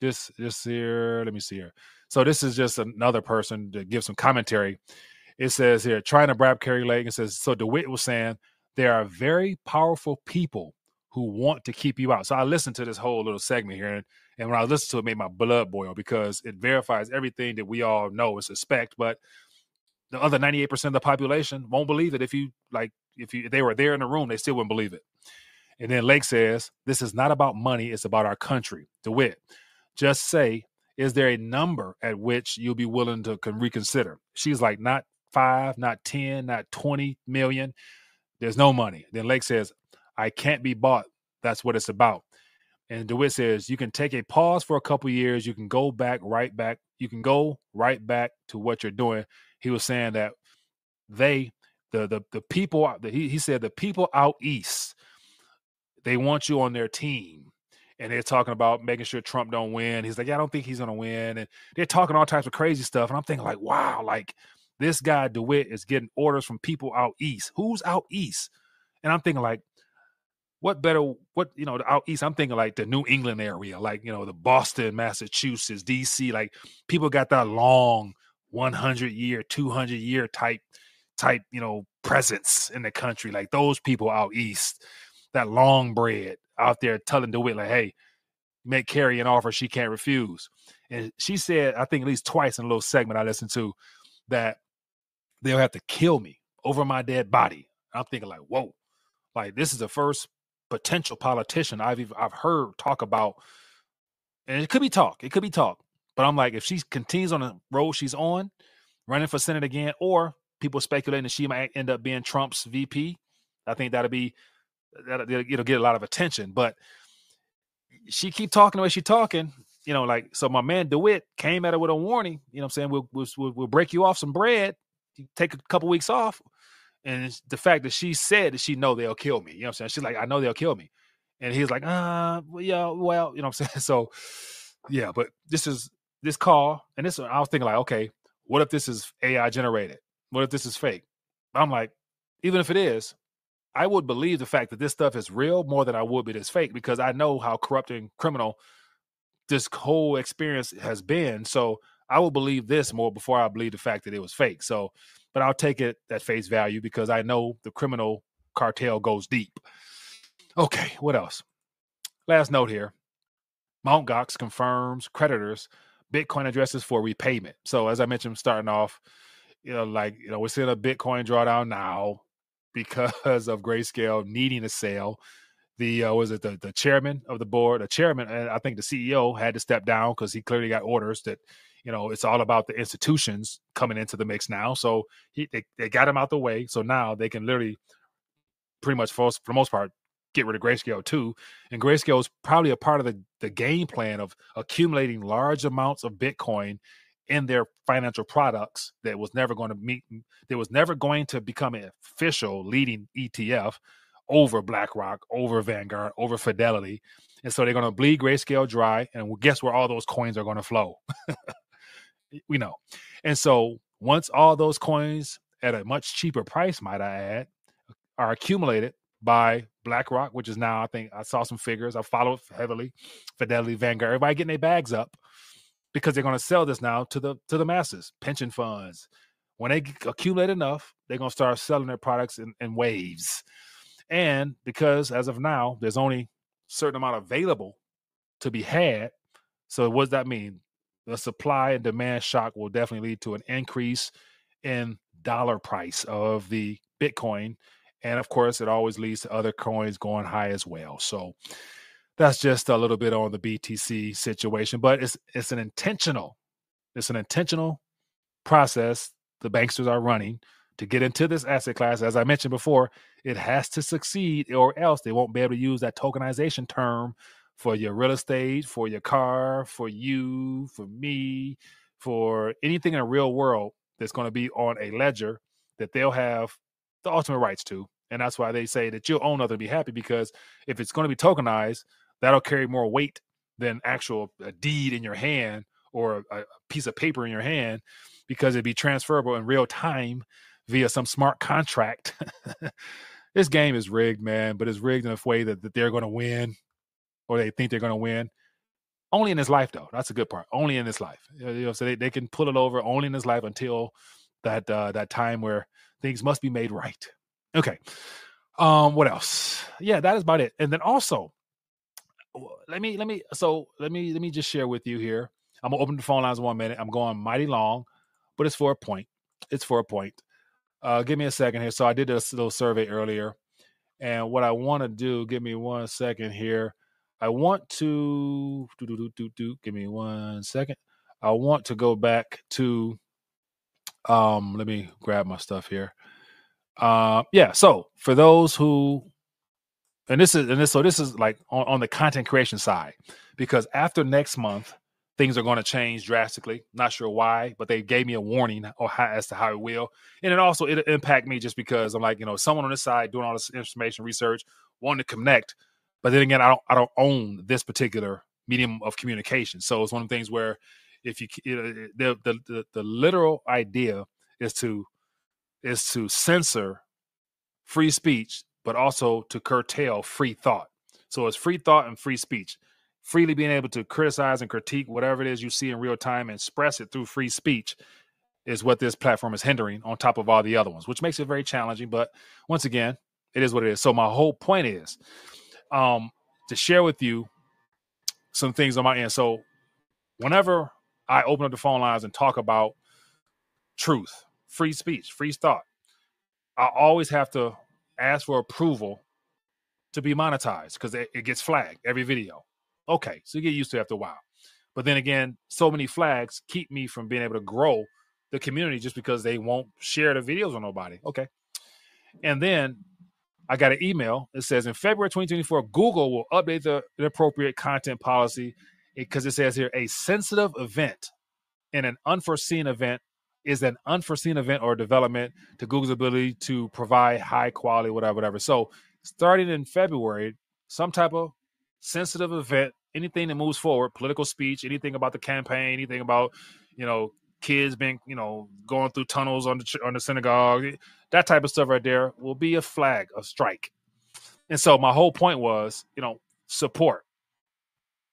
S1: This this here. Let me see here. So this is just another person to give some commentary. It says here, trying to bribe Kari Lake. It says, so DeWitt was saying there are very powerful people who want to keep you out. So I listened to this whole little segment here, and, and when I listened to it, it made my blood boil because it verifies everything that we all know and suspect. But the other 98% of the population won't believe it if you like if you if they were there in the room, they still wouldn't believe it. And then Lake says, This is not about money, it's about our country. DeWitt, just say, Is there a number at which you'll be willing to reconsider? She's like, Not five, not 10, not 20 million. There's no money. Then Lake says, I can't be bought. That's what it's about. And DeWitt says, You can take a pause for a couple years. You can go back, right back. You can go right back to what you're doing. He was saying that they, the the the people, the, he, he said the people out east they want you on their team and they're talking about making sure Trump don't win. He's like, yeah, I don't think he's gonna win, and they're talking all types of crazy stuff. And I'm thinking like, wow, like this guy DeWitt is getting orders from people out east. Who's out east? And I'm thinking like, what better? What you know, out east? I'm thinking like the New England area, like you know, the Boston, Massachusetts, D.C. Like people got that long 100 year, 200 year type type you know presence in the country. Like those people out east that long bread out there telling DeWitt, like, hey, make Kari an offer she can't refuse. And she said, I think at least twice in a little segment I listened to, that they'll have to kill me over my dead body. I'm thinking, like, whoa, like this is the first potential politician I've even, I've heard talk about, and it could be talk, it could be talk, but I'm like, if she continues on the road she's on, running for senate again, or people speculating that she might end up being Trump's VP, I think that'll be that it'll get a lot of attention. But she keep talking the way she talking, you know, like so. My man DeWitt came at her with a warning. You know, I'm saying we'll, we'll we'll break you off some bread. You take a couple weeks off, and the fact that she said that she know they'll kill me. You know, I'm saying she's like, I know they'll kill me, and he's like, uh, well, yeah, well, you know, I'm saying <laughs> so. Yeah, but this is this call, and this I was thinking like, okay, what if this is AI generated? What if this is fake? I'm like, even if it is, I would believe the fact that this stuff is real more than I would be this fake because I know how corrupt and criminal this whole experience has been. So I will believe this more before I believe the fact that it was fake. So, but I'll take it at face value because I know the criminal cartel goes deep. Okay, what else? Last note here. Mt. Gox confirms creditors Bitcoin addresses for repayment. So as I mentioned, starting off, you know, like you know, we're seeing a Bitcoin drawdown now because of Grayscale needing a sale. The uh, was it the the chairman of the board, the chairman, and I think the CEO had to step down because he clearly got orders that you know it's all about the institutions coming into the mix now. So he they, they got him out the way. So now they can literally pretty much for, for the most part get rid of Grayscale too. And Grayscale is probably a part of the, the game plan of accumulating large amounts of Bitcoin in their financial products that was never going to meet that was never going to become an official leading ETF over BlackRock, over Vanguard, over Fidelity. And so they're going to bleed Grayscale dry. And guess where all those coins are going to flow? <laughs> we know. And so once all those coins at a much cheaper price, might I add, are accumulated by BlackRock, which is now, I think I saw some figures. I follow it heavily Fidelity, Vanguard, everybody getting their bags up because they're going to sell this now to the to the masses, pension funds. When they accumulate enough, they're going to start selling their products in, in waves. And because as of now, there's only certain amount available to be had. So what does that mean? The supply and demand shock will definitely lead to an increase in dollar price of the Bitcoin. And of course, it always leads to other coins going high as well. So that's just a little bit on the BTC situation, but it's it's an intentional, it's an intentional process the banksters are running to get into this asset class. As I mentioned before, it has to succeed, or else they won't be able to use that tokenization term for your real estate, for your car, for you, for me, for anything in the real world that's going to be on a ledger that they'll have the ultimate rights to. And that's why they say that you'll own other be happy because if it's going to be tokenized, that'll carry more weight than actual a deed in your hand or a, piece of paper in your hand because it'd be transferable in real time via some smart contract. <laughs> this game is rigged, man, but it's rigged in a way that, that they're going to win or they think they're going to win. Only in this life, though. That's a good part. Only in this life. You know, so they, they can pull it over only in this life until that uh, that time where things must be made right. Okay. Um, what else? Yeah, that is about it. And then also, let me let me so let me let me just share with you here. I'm gonna open the phone lines one minute. I'm going mighty long, but it's for a point. It's for a point. Uh, give me a second here. So I did a little survey earlier, and what I want to do, give me one second here. I want to do do do do do. Give me one second. I want to go back to. Um, let me grab my stuff here. Uh, yeah. So for those who, and this is and this so this is like on, on the content creation side, because after next month, things are going to change drastically. Not sure why, but they gave me a warning or how, as to how it will. And it also it'll impact me just because I'm like, you know, someone on this side doing all this information research, wanting to connect, but then again, I don't I don't own this particular medium of communication. So it's one of the things where if you, you know, the, the the the literal idea is to is to censor free speech, but also to curtail free thought. So it's free thought and free speech. Freely being able to criticize and critique whatever it is you see in real time and express it through free speech is what this platform is hindering on top of all the other ones which makes it very challenging but once again it is what it is. So my whole point is um to share with you some things on my end. So whenever i open up the phone lines and talk about truth free speech free thought i always have to ask for approval to be monetized because it, it gets flagged every video Okay, so you get used to it after a while. But then again, so many flags keep me from being able to grow the community just because they won't share the videos with nobody. Okay. And then I got an email. It says in February 2024, Google will update the inappropriate content policy because it says here a sensitive event and an unforeseen event is an unforeseen event or development to Google's ability to provide high quality, whatever, whatever. So starting in February, some type of sensitive event, anything that moves forward, political speech, anything about the campaign, anything about, you know, kids being, you know, going through tunnels on the on the synagogue, that type of stuff right there will be a flag, a strike. And so my whole point was, you know, support.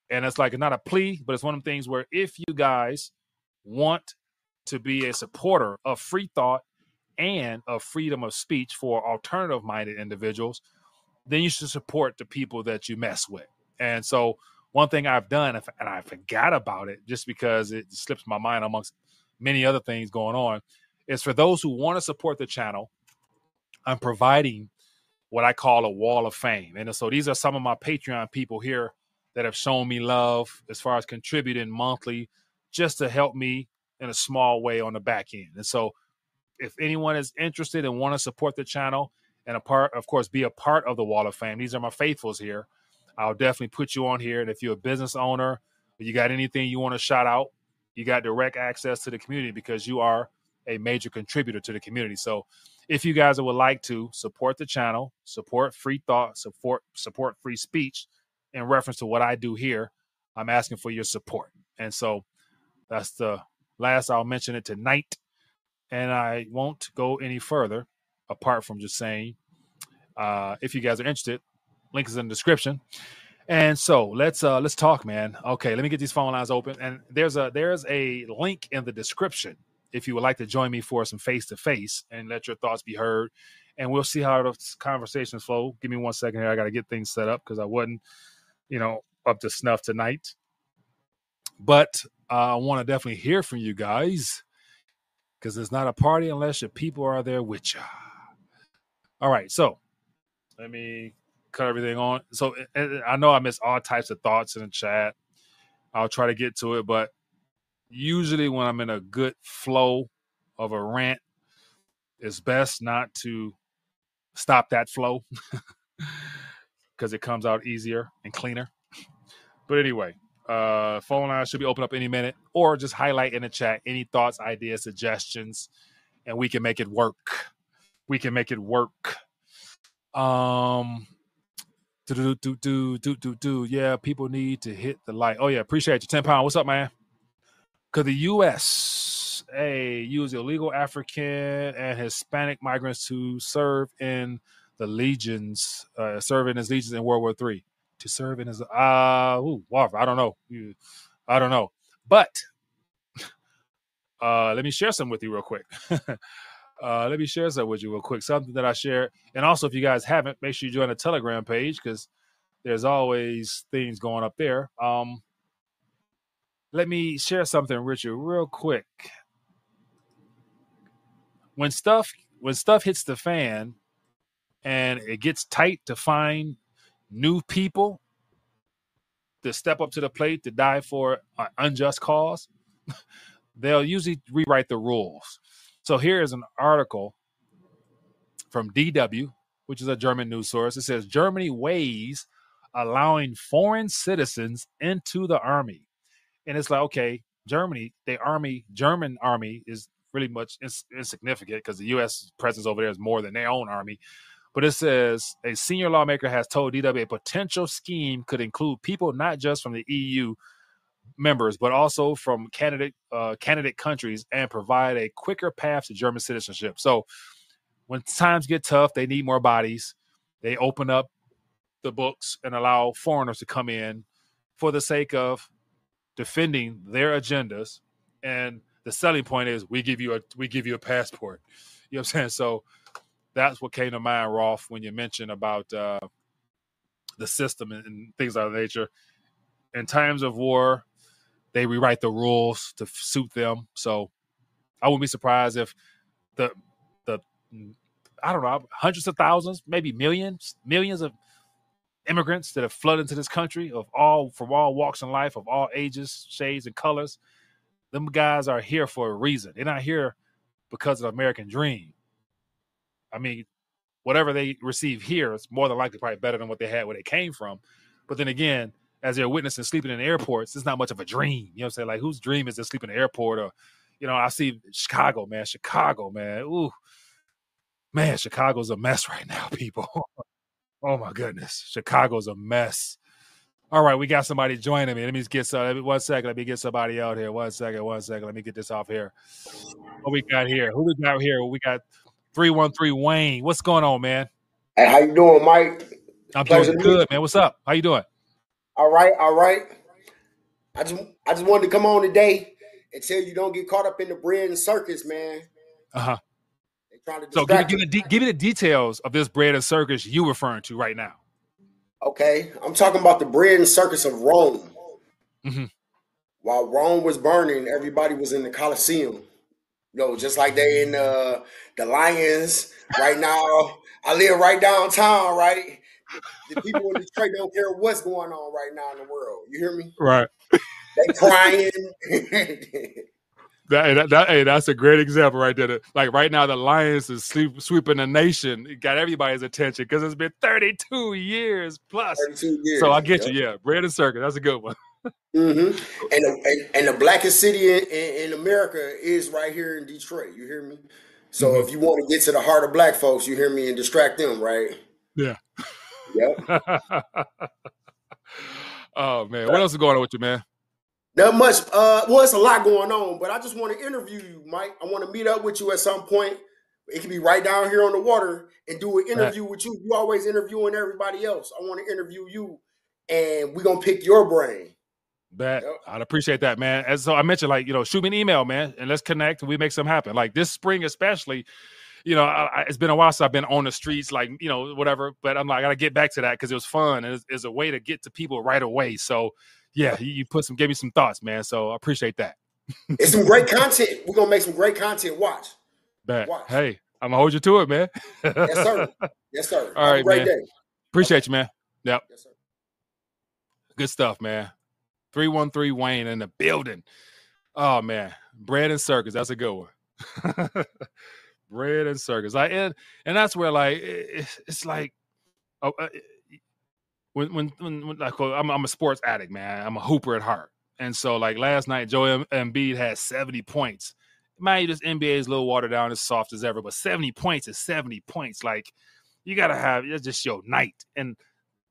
S1: And it's like not a plea, but it's one of the things where if you guys want to be a supporter of free thought and of freedom of speech for alternative minded individuals, then you should support the people that you mess with. And so one thing I've done, and I forgot about it just because it slips my mind amongst many other things going on, is for those who want to support the channel, I'm providing what I call a wall of fame. And so these are some of my Patreon people here that have shown me love as far as contributing monthly just to help me in a small way on the back end. And so if anyone is interested and want to support the channel and a part, of course, be a part of the wall of fame, these are my faithfuls here. I'll definitely put you on here. And if you're a business owner, you got anything you want to shout out, you got direct access to the community because you are a major contributor to the community. So if you guys would like to support the channel, support free thought, support support free speech in reference to what I do here, I'm asking for your support. And so that's the last I'll mention it tonight. And I won't go any further apart from just saying uh, if you guys are interested, Link is in the description. And so let's uh let's talk, man. Okay, let me get these phone lines open. And there's a there's a link in the description if you would like to join me for some face to face and let your thoughts be heard. And we'll see how the conversations flow. Give me one second here. I got to get things set up because I wasn't, you know, up to snuff tonight. But I want to definitely hear from you guys because it's not a party unless your people are there with you. All right, so let me cut everything on. So eh, eh, I know I miss all types of thoughts in the chat. I'll try to get to it, but usually when I'm in a good flow of a rant, it's best not to stop that flow <laughs> because it comes out easier and cleaner. But anyway, uh, phone line should be open up any minute, or just highlight in the chat any thoughts, ideas, suggestions, and we can make it work. We can make it work. Um, do do do do do do. Yeah, people need to hit the like. Oh yeah, appreciate you. Ten pound. What's up, man? Cause the U.S. A use illegal African and Hispanic migrants to serve in the legions, uh, serving as legions in World War Three. To serve in as uh, ooh, I don't know. I don't know. But <laughs> uh, let me share some with you real quick. <laughs> Uh, let me share something with you real quick. Something that I share. and also if you guys haven't, make sure you join the Telegram page because there's always things going up there. Um, let me share something, Richard, real quick. When stuff when stuff hits the fan and it gets tight to find new people to step up to the plate to die for an unjust cause, <laughs> they'll usually rewrite the rules. So here is an article from DW, which is a German news source. It says Germany weighs allowing foreign citizens into the army. And it's like, okay, Germany, the army, German army is really much ins- insignificant because the U.S. presence over there is more than their own army. But it says a senior lawmaker has told DW a potential scheme could include people not just from the EU members, but also from candidate uh, candidate countries and provide a quicker path to German citizenship. So when times get tough, they need more bodies. They open up the books and allow foreigners to come in for the sake of defending their agendas. And the selling point is we give you a we give you a passport. You know what I'm saying? So that's what came to mind, Rolf, when you mentioned about uh, the system and, and things of that nature. In times of war, they rewrite the rules to suit them. So I wouldn't be surprised if the the I don't know hundreds of thousands, maybe millions, millions of immigrants that have flooded into this country of all from all walks in life, of all ages, shades, and colors. Them guys are here for a reason. They're not here because of the American dream. I mean, whatever they receive here is more than likely probably better than what they had where they came from. But then again, as they're witnessing sleeping in airports, it's not much of a dream. You know what I'm saying? Like whose dream is to sleep in an airport or, you know, I see Chicago, man, Chicago, man. Ooh, man, Chicago's a mess right now, <laughs> people. oh my goodness. Chicago's a mess. All right, we got somebody joining me. Let me get some. One second. Let me get somebody out here. One second. One second. Let me get this off here. What we got here? Who we got here? We got three one three Wayne. What's going on, man?
S3: Hey, how you doing, Mike?
S1: I'm Pleasure doing good, man. What's up? How you doing?
S3: All right, all right. I just I just wanted to come on today and tell you don't get caught up in the bread and circus, man.
S1: Uh huh. So give, give, me the, give me the details of this bread and circus you referring to right now.
S3: Okay, I'm talking about the bread and circus of Rome. Mm-hmm. While Rome was burning, everybody was in the Colosseum. Know, just like they in uh, the Lions right now. I live right downtown, right? The people in Detroit don't care what's going on right now in the world. You hear me?
S1: Right.
S3: They crying. <laughs>
S1: that, that, hey, that's a great example right there. Like right now, the Lions is sweep, sweeping the nation. It got everybody's attention because it's been 32 years plus. 32 years. So I get yep. you. Yeah, bread and circus. That's a good one.
S3: Mm-hmm. <laughs> and, the, and, the blackest city in, in, in, America is right here in Detroit. You hear me? So mm-hmm. if you want to get to the heart of black folks, you hear me and distract them, right?
S1: Yeah.
S3: Yep. <laughs>
S1: oh man, what else is going on with you, man?
S3: Not much. Uh, well, it's a lot going on, but I just want to interview you, Mike. I want to meet up with you at some point. It can be right down here on the water and do an interview right. with you. You always interviewing everybody else. I want to interview you, and we're gonna pick your brain.
S1: That yep. I'd appreciate that, man. As so I mentioned, like you know, shoot me an email, man, and let's connect and we make something happen. Like this spring, especially, you know, I, it's been a while since I've been on the streets, like you know, whatever. But I'm like, I gotta get back to that because it was fun and it's, it's, a way to get to people right away. So yeah, you put some, gave me some thoughts, man. So I appreciate that.
S3: it's some great content. We're gonna make some great content. Watch.
S1: Bet. Watch. Hey, I'm gonna hold you to it, man.
S3: yes, sir. Yes, sir. <laughs>
S1: All right, man. Day. Appreciate you, man. Yep. Yes, sir. Good stuff, man. 313 Wayne in the building. Oh man, bread and circus. That's a good one. <laughs> bread and circus. Like and and that's where like it, it's like oh, uh, when when when, like I'm, I'm a sports addict, man. I'm a hooper at heart, and so like last night, Joel Embiid had 70 points. Man, this NBA is a little watered down, as soft as ever, but 70 points is 70 points. Like you gotta have it's just your night, and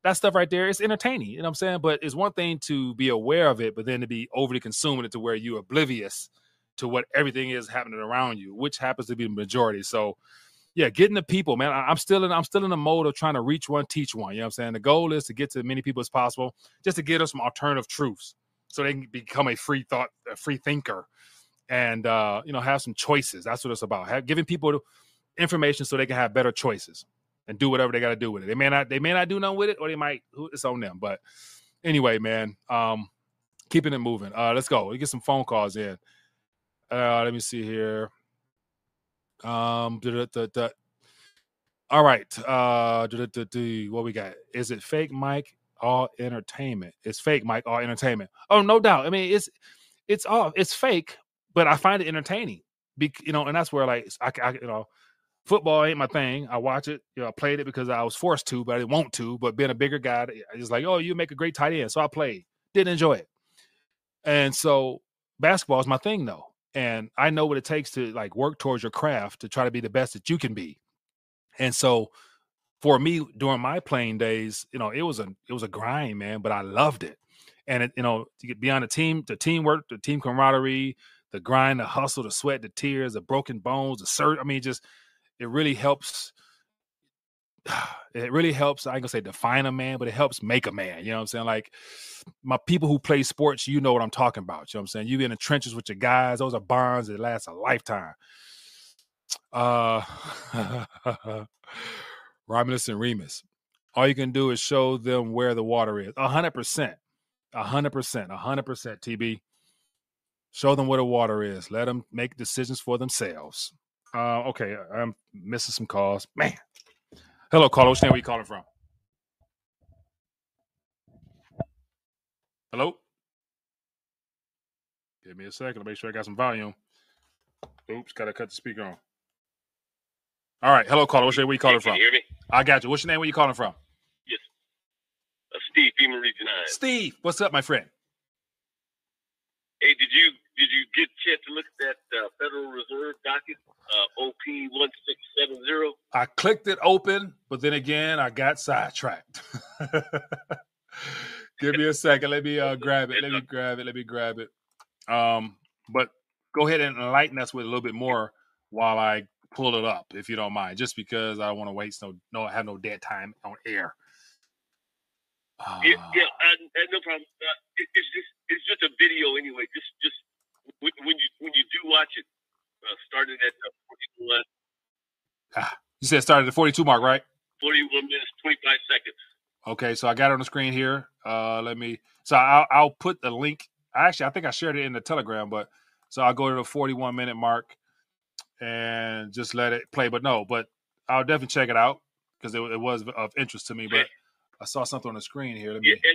S1: that stuff right there is entertaining. You know what I'm saying? But it's one thing to be aware of it, but then to be overly consuming it to where you're oblivious to what everything is happening around you, which happens to be the majority. So yeah, getting the people, man. I, am still in I'm still in the mode of trying to reach one, teach one. You know what I'm saying? The goal is to get to as many people as possible, just to get us some alternative truths so they can become a free thought, a free thinker. and uh, you know have some choices. That's what it's about. Have, giving people information so they can have better choices and do whatever they got to do with it. They may not they may not do nothing with it, or they might. It's on them. But anyway, man, um, keeping it moving. Uh, let's go. We get some phone calls in. Uh, let me see here. Um, all right. Uh, what we got? Is it fake Mike? All entertainment. It's fake Mike. All entertainment. Oh, no doubt. I mean, it's it's all it's fake, but I find it entertaining. Be, you know, and that's where like I, I you know football ain't my thing. I watch it. You know, I played it because I was forced to, but I didn't want to. But being a bigger guy, I just like, oh, you make a great tight end. So I played. Didn't enjoy it. And so basketball is my thing though. And I know what it takes to like work towards your craft to try to be the best that you can be. And so for me during my playing days, you know, it was a it was a grind, man, but I loved it. And it, you know, to get beyond the team, the teamwork, the team camaraderie, the grind, the hustle, the sweat, the tears, the broken bones, the cert. I mean, just it really helps. <sighs> It really helps. I ain't gonna say define a man, but it helps make a man. You know what I'm saying? Like my people who play sports, you know what I'm talking about. You know what I'm saying? You in the trenches with your guys. Those are bonds that last a lifetime. Uh <laughs> Romulus and Remus. All you can do is show them where the water is. A hundred percent. A hundred percent. A hundred percent, TB. Show them where the water is. Let them make decisions for themselves. Uh, okay, I'm missing some calls. Man. Hello, caller. Which name Where are you calling from? Hello? Give me a second to make sure I got some volume. Oops, gotta cut the speaker on. All right. Hello, caller. What's your name? Where you calling
S4: Can
S1: from?
S4: you hear me?
S1: I got you. What's your name? Where you calling from?
S4: Yes. Uh, Steve, FEMA Region 9.
S1: Steve. What's up, my friend?
S4: Hey, did you did you get a chance to look at that uh, Federal Reserve docket, uh, OP 1670?
S1: I clicked it open, but then again, I got sidetracked. <laughs> Give me a second. Let me uh, grab it. Let me grab it. Let me grab it. Um, but go ahead and enlighten us with a little bit more while I pull it up, if you don't mind, just because I don't want to waste no no have no dead time on air. Uh,
S4: Yeah, yeah, uh, uh, no problem. Uh, it, it's just it's just a video anyway. Just just when, when you when you do watch it, uh, starting at uh, 41,
S1: you said it started at 42 mark, right?
S4: 41 minutes 25 seconds.
S1: Okay, so I got it on the screen here. Uh, let me. So I'll, I'll put the link. Actually, I think I shared it in the Telegram, but so I'll go to the 41 minute mark and just let it play. But no, but I'll definitely check it out because it, it was of interest to me. But I saw something on the screen here. Let me
S4: Yeah,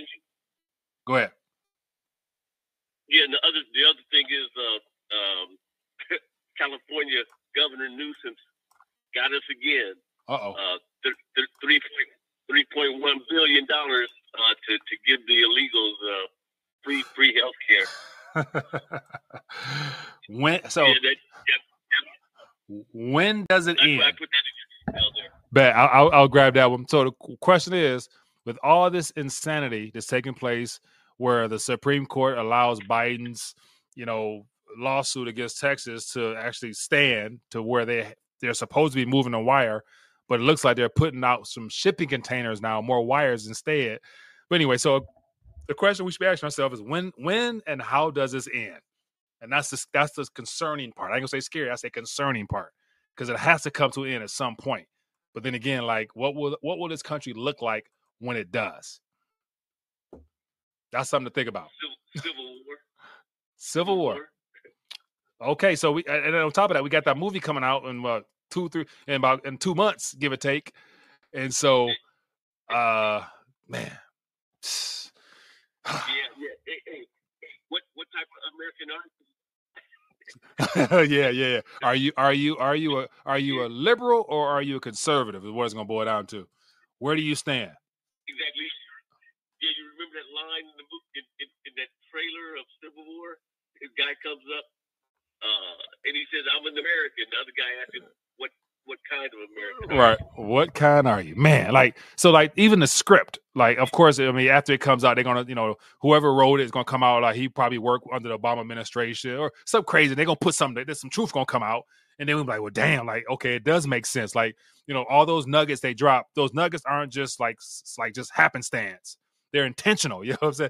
S1: go ahead.
S4: Yeah, and the other the other thing is uh, um, <laughs> California Governor Newsom got us again.
S1: Uh oh.
S4: uh, th- th- three three point one billion dollars uh, to to give the illegals uh, free free health care. <laughs>
S1: when so
S4: yeah, that, yeah,
S1: when does it
S4: that's
S1: end?
S4: I put that in your email there.
S1: Bet I'll, I'll, I'll grab that one. So the question is, with all this insanity that's taking place, where the Supreme Court allows Biden's, you know, lawsuit against Texas to actually stand to where they they're supposed to be moving the wire, but it looks like they're putting out some shipping containers now, more wires instead. But anyway, so the question we should be asking ourselves is when, when, and how does this end? And that's the that's the concerning part. I ain't gonna say scary. I say concerning part because it has to come to an end at some point. But then again, like what will what will this country look like when it does? That's something to think about.
S4: Civil, Civil War.
S1: Civil War. Okay, so we and on top of that, we got that movie coming out in what two, three, in about in two months, give or take. And so, uh, man, <sighs>
S4: Yeah, yeah. Hey, hey, hey, what what type of American art? <laughs>
S1: yeah, yeah. Are you are you are you a are you a liberal or are you a conservative? Is what it's gonna boil down to. Where do you stand?
S4: Exactly. Yeah, you remember that line in the in, in, in that trailer of Civil War? This guy comes up uh, and he says, "I'm an American." The other guy asks him, "What what kind of American?"
S1: Right. What kind are you, man? Like so, like even the script, like of course, I mean, after it comes out, they're gonna, you know, whoever wrote it is gonna come out like he probably worked under the Obama administration or some crazy. They're gonna put something. There's some truth gonna come out, and then we're like, well, damn, like okay, it does make sense. Like you know, all those nuggets they drop, those nuggets aren't just like like just happenstance. They're intentional. <laughs> You know what I'm saying?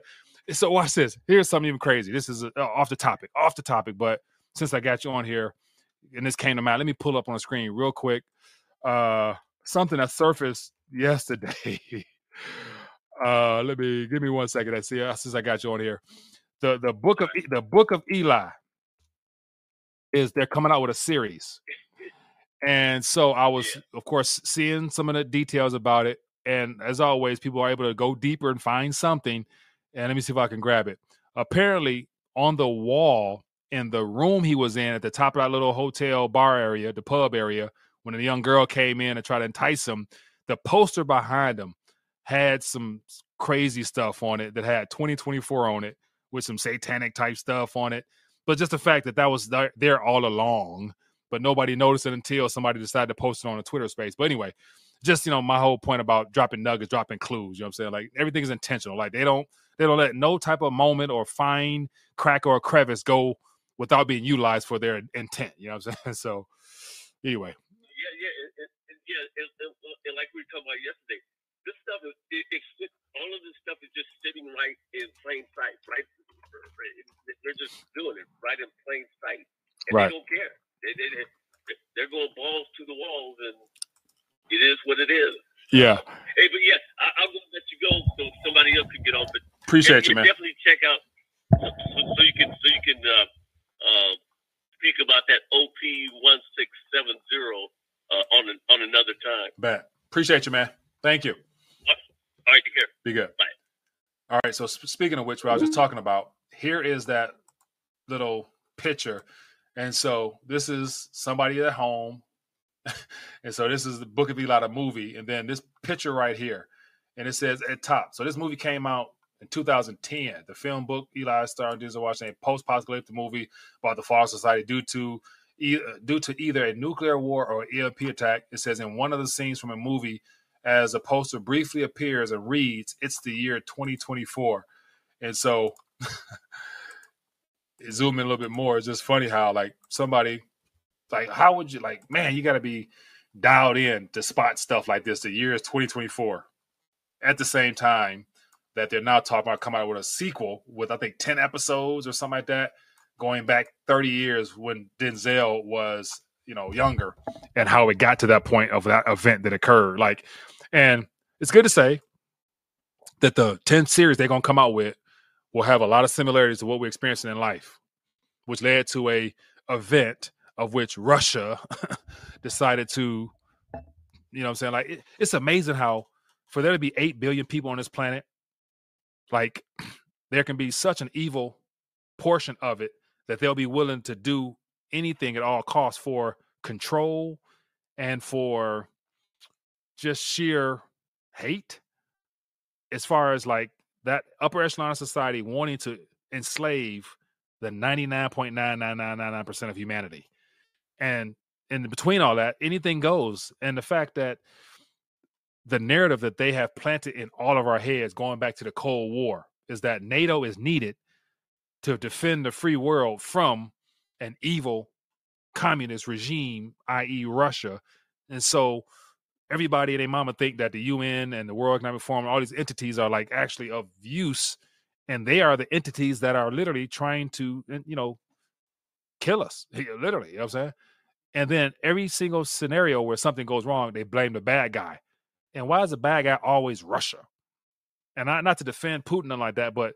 S1: So watch this. Here's something even crazy. This is uh, off the topic, off the topic, but since I got you on here, and this came to mind, let me pull up on the screen real quick. Uh, something that surfaced yesterday. <laughs> uh, let me give me one second. I see since I got you on here. The the book of the book of Eli is they're coming out with a series. And so I was, of course, seeing some of the details about it. And as always, people are able to go deeper and find something. And let me see if I can grab it. Apparently, on the wall in the room he was in at the top of that little hotel bar area, the pub area, when a young girl came in and tried to entice him, the poster behind him had some crazy stuff on it that had 2024 on it with some satanic type stuff on it. But just the fact that that was there all along, but nobody noticed it until somebody decided to post it on a Twitter space. But anyway, just you know, my whole point about dropping nuggets, dropping clues. You know what I'm saying? Like everything is intentional. Like they don't they don't let no type of moment or fine crack or crevice go without being utilized for their intent. You know what I'm saying? <laughs> So anyway.
S4: Yeah, yeah, yeah, and, like we were talking about yesterday, this stuff is all of this stuff is just sitting right in plain sight, right they're just doing it right in plain sight, and right. they don't care. They, they, they're going balls to the walls, and it is what it is.
S1: Yeah.
S4: Hey, but yeah, I, am gonna let you go so somebody else can get on. But
S1: appreciate you, man.
S4: Definitely check out so, so, you can so you can uh, uh, speak about that OP one six seven zero uh, on an, on another time.
S1: Bet. Appreciate you, man. Thank you.
S4: All right, take care.
S1: Be good.
S4: Bye.
S1: All right. So speaking of which, what I was just talking about, here is that little picture. And so this is somebody at home. <laughs> and so this is the Book of Eli, the movie. And then this picture right here. And it says at top. So this movie came out in 2010. The film book Eli starring Denzel Washington, post-apocalyptic movie about the Fall Society due to uh, due to either a nuclear war or EMP attack. It says in one of the scenes from a movie, as a poster briefly appears and reads, "It's the year 2024," and so <laughs> zoom in a little bit more. It's just funny how like somebody like how would you like man you got to be dialed in to spot stuff like this. The year is 2024. At the same time that they're now talking about coming out with a sequel with I think 10 episodes or something like that, going back 30 years when Denzel was you know younger and how it got to that point of that event that occurred. Like, and it's good to say that the 10 series they're gonna come out with will have a lot of similarities to what we're experiencing in life, which led to a event of which Russia <laughs> decided to, you know I'm saying? Like, it, it's amazing how for there to be 8 billion people on this planet, like, <clears throat> there can be such an evil portion of it that they'll be willing to do anything at all costs for control and for just sheer hate as far as like that upper echelon of society wanting to enslave the 99.99999% of humanity. And in between all that, anything goes. And the fact that the narrative that they have planted in all of our heads going back to the Cold War is that NATO is needed to defend the free world from an evil communist regime, i.e., Russia. And so everybody and their mama think that the UN and the World Economic Forum, all these entities are like actually of use, and they are the entities that are literally trying to, you know, kill us. <laughs> Literally, you know what I'm saying? And then every single scenario where something goes wrong, they blame the bad guy. And why is the bad guy always Russia? And not, not to defend Putin and like that, but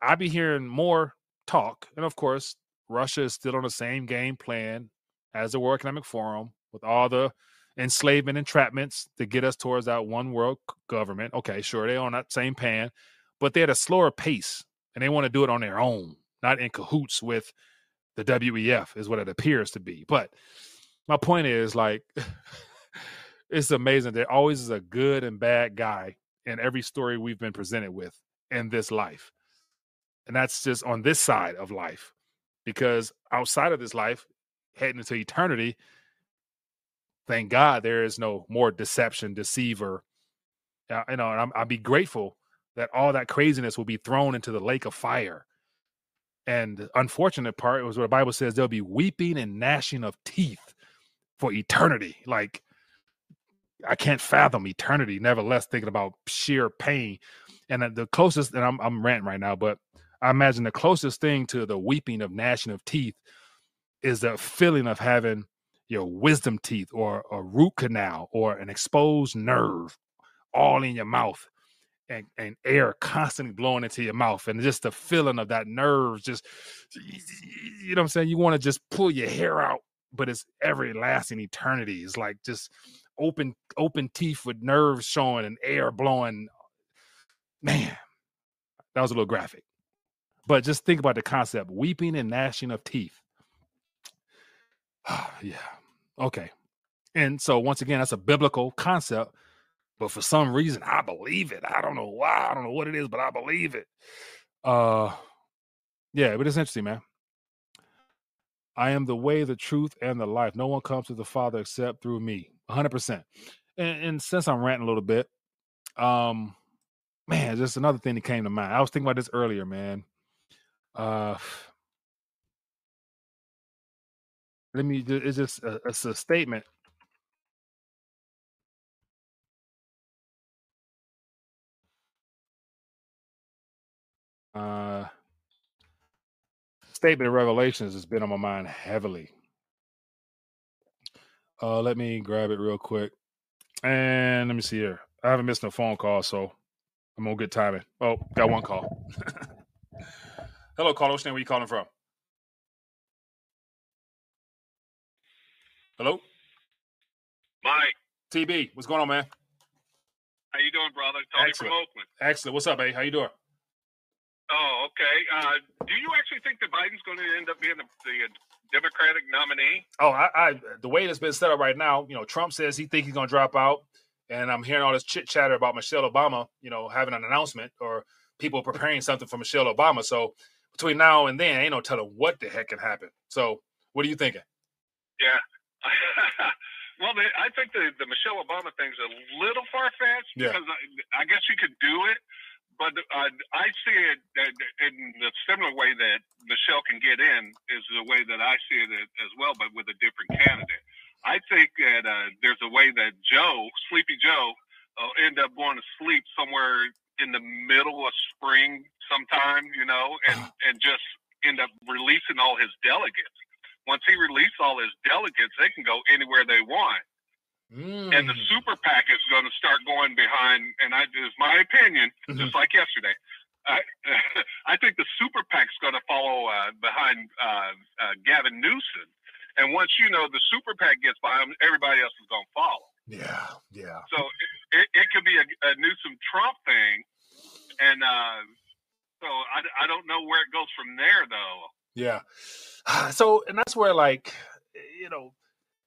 S1: I be hearing more talk. And of course, Russia is still on the same game plan as the World Economic Forum with all the enslavement entrapments to get us towards that one world government. Okay, sure, they're on that same pan, but they're at a slower pace and they want to do it on their own, not in cahoots with the WEF, is what it appears to be. But my point is like <laughs> it's amazing. There always is a good and bad guy in every story we've been presented with in this life. And that's just on this side of life. Because outside of this life, heading into eternity, thank God there is no more deception, deceiver. Uh, you know, i will be grateful that all that craziness will be thrown into the lake of fire. And the unfortunate part was what the Bible says there'll be weeping and gnashing of teeth for eternity. Like, I can't fathom eternity, nevertheless, thinking about sheer pain. And the closest, and I'm, I'm ranting right now, but I imagine the closest thing to the weeping of gnashing of teeth is the feeling of having your wisdom teeth or a root canal or an exposed nerve all in your mouth and, and air constantly blowing into your mouth and just the feeling of that nerve just you know what i'm saying? You want to just pull your hair out but it's everlasting eternity. It's like just open open teeth with nerves showing and air blowing. Man that was a little graphic. But just think about the concept weeping and gnashing of teeth. <sighs> Yeah okay. And so once again that's a biblical concept but for some reason I believe it. I don't know why. I don't know what it is, but I believe it. Uh yeah, but it's interesting, man. I am the way, the truth, and the life. No one comes to the Father except through me. 100%. And, and since I'm ranting a little bit, um, man, just another thing that came to mind. I was thinking about this earlier, man. Uh, <sighs> let me, it's just a, it's a statement Uh, statement of Revelations has been on my mind heavily. Uh, let me grab it real quick. And let me see here. I haven't missed no phone call, so I'm gonna get timing. Oh, got one call. <laughs> Hello, caller. What's name? Where you calling from? Hello,
S5: Mike.
S1: TB. What's going on, man?
S5: How you doing, brother? Tony
S1: Excellent.
S5: from Oakland.
S1: Excellent. What's up, A? How you doing?
S5: Oh, okay. Uh, do you actually think that Biden's going to end up being the, the Democratic nominee?
S1: Oh, I, I the way it's been set up right now, you know, Trump says he thinks he's going to drop out, and I'm hearing all this chit chatter about Michelle Obama, you know, having an announcement or people preparing something for Michelle Obama. So between now and then, ain't no telling what the heck can happen. So what are you thinking?
S5: Yeah. <laughs> well, I think the, the Michelle Obama thing's a little far fetched
S1: Yeah.
S5: because I, I guess you could do it, but uh, I see it in the similar way that Michelle can get in is the way that I see it as well, but with a different candidate. I think that uh, there's a way that Joe, Sleepy Joe, will end up going to sleep somewhere in the middle of spring sometime, you know, and, and just end up releasing all his delegates. Once he releases all his delegates, they can go anywhere they want and the
S1: Mm.
S5: super PAC is going to start going behind. And I, is my opinion,
S1: Mhm.
S5: just like yesterday. I, <laughs> I think the super PAC's going to follow uh, behind uh, uh, Gavin Newsom. And once you know the super PAC gets behind him, everybody else is going to follow.
S1: Yeah, yeah.
S5: So it, it, it could be a, a Newsom Trump thing, and uh, so I, I don't know where it goes from there, though.
S1: Yeah. <sighs> So, and that's where, like, you know,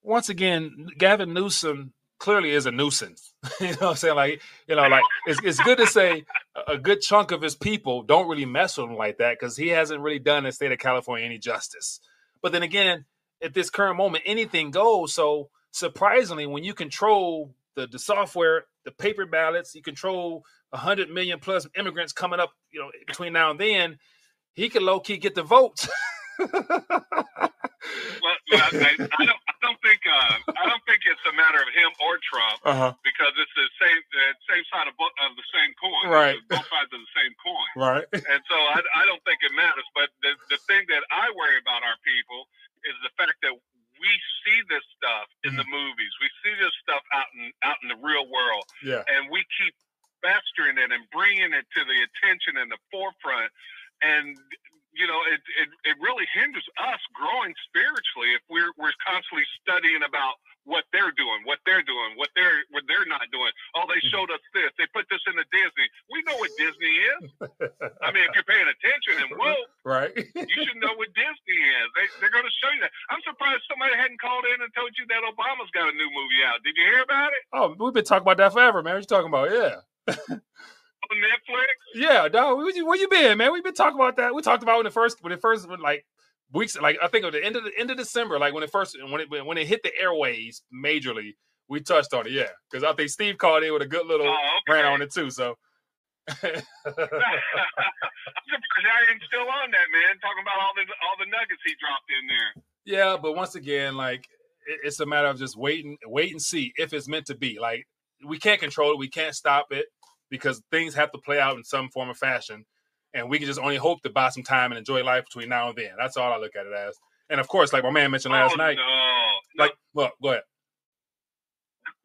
S1: once again, Gavin Newsom clearly is a nuisance. <laughs> you know what I'm saying? Like, you know, like it's, it's good to say a- good chunk of his people don't really mess with him like that because he hasn't really done the state of California any justice. But then again, at this current moment, anything goes. So surprisingly, when you control the, the software, the paper ballots, you control a hundred million plus immigrants coming up, you know, between now and then, he could low key get the votes. <laughs>
S5: Well, well, I, I don't. I don't think. Uh, I don't think it's a matter of him or Trump.
S1: uh-huh.
S5: because it's the same the same side of, of the same coin.
S1: Right.
S5: Both sides of the same coin.
S1: Right.
S5: And so I, I don't think it matters. But the, the thing that I worry about our people is the fact that we see this stuff in the movies. We see this stuff out in out in the real world,
S1: Yeah.
S5: and we keep festering it and bringing it to the attention and the forefront. And you know, it, it it really hinders us growing spiritually if we're we're constantly studying about what they're doing, what they're doing, what they're what they're not doing. Oh, they showed us this. They put this into Disney. We know what Disney is. I mean, if you're paying attention and whoa,
S1: Right.
S5: you should know what Disney is. They, they're going to show you that. I'm surprised somebody hadn't called in and told you that Obama's got a new movie out. Did you hear about it
S1: been talking about that forever, man. What you talking about? Yeah.
S5: on Netflix?
S1: Yeah, dog. Where you, where you been, man? We've been talking about that. We talked about when it first when it first like weeks like I think of the end of the end of December, like when it first when it when it hit the airways majorly, we touched on it, yeah. Because I think Steve called in with a good little
S5: Oh, okay.
S1: rant on it too. So
S5: I'm surprised I ain't still on that, man. Talking about all the all the nuggets he dropped in there.
S1: Yeah, but once again, like it- it's a matter of just waiting, wait and see if it's meant to be. Like we can't control it, we can't stop it because things have to play out in some form or fashion, and we can just only hope to buy some time and enjoy life between now and then. That's all I look at it as. And of course, like my man mentioned last
S5: oh,
S1: night,
S5: no,
S1: like well, go ahead.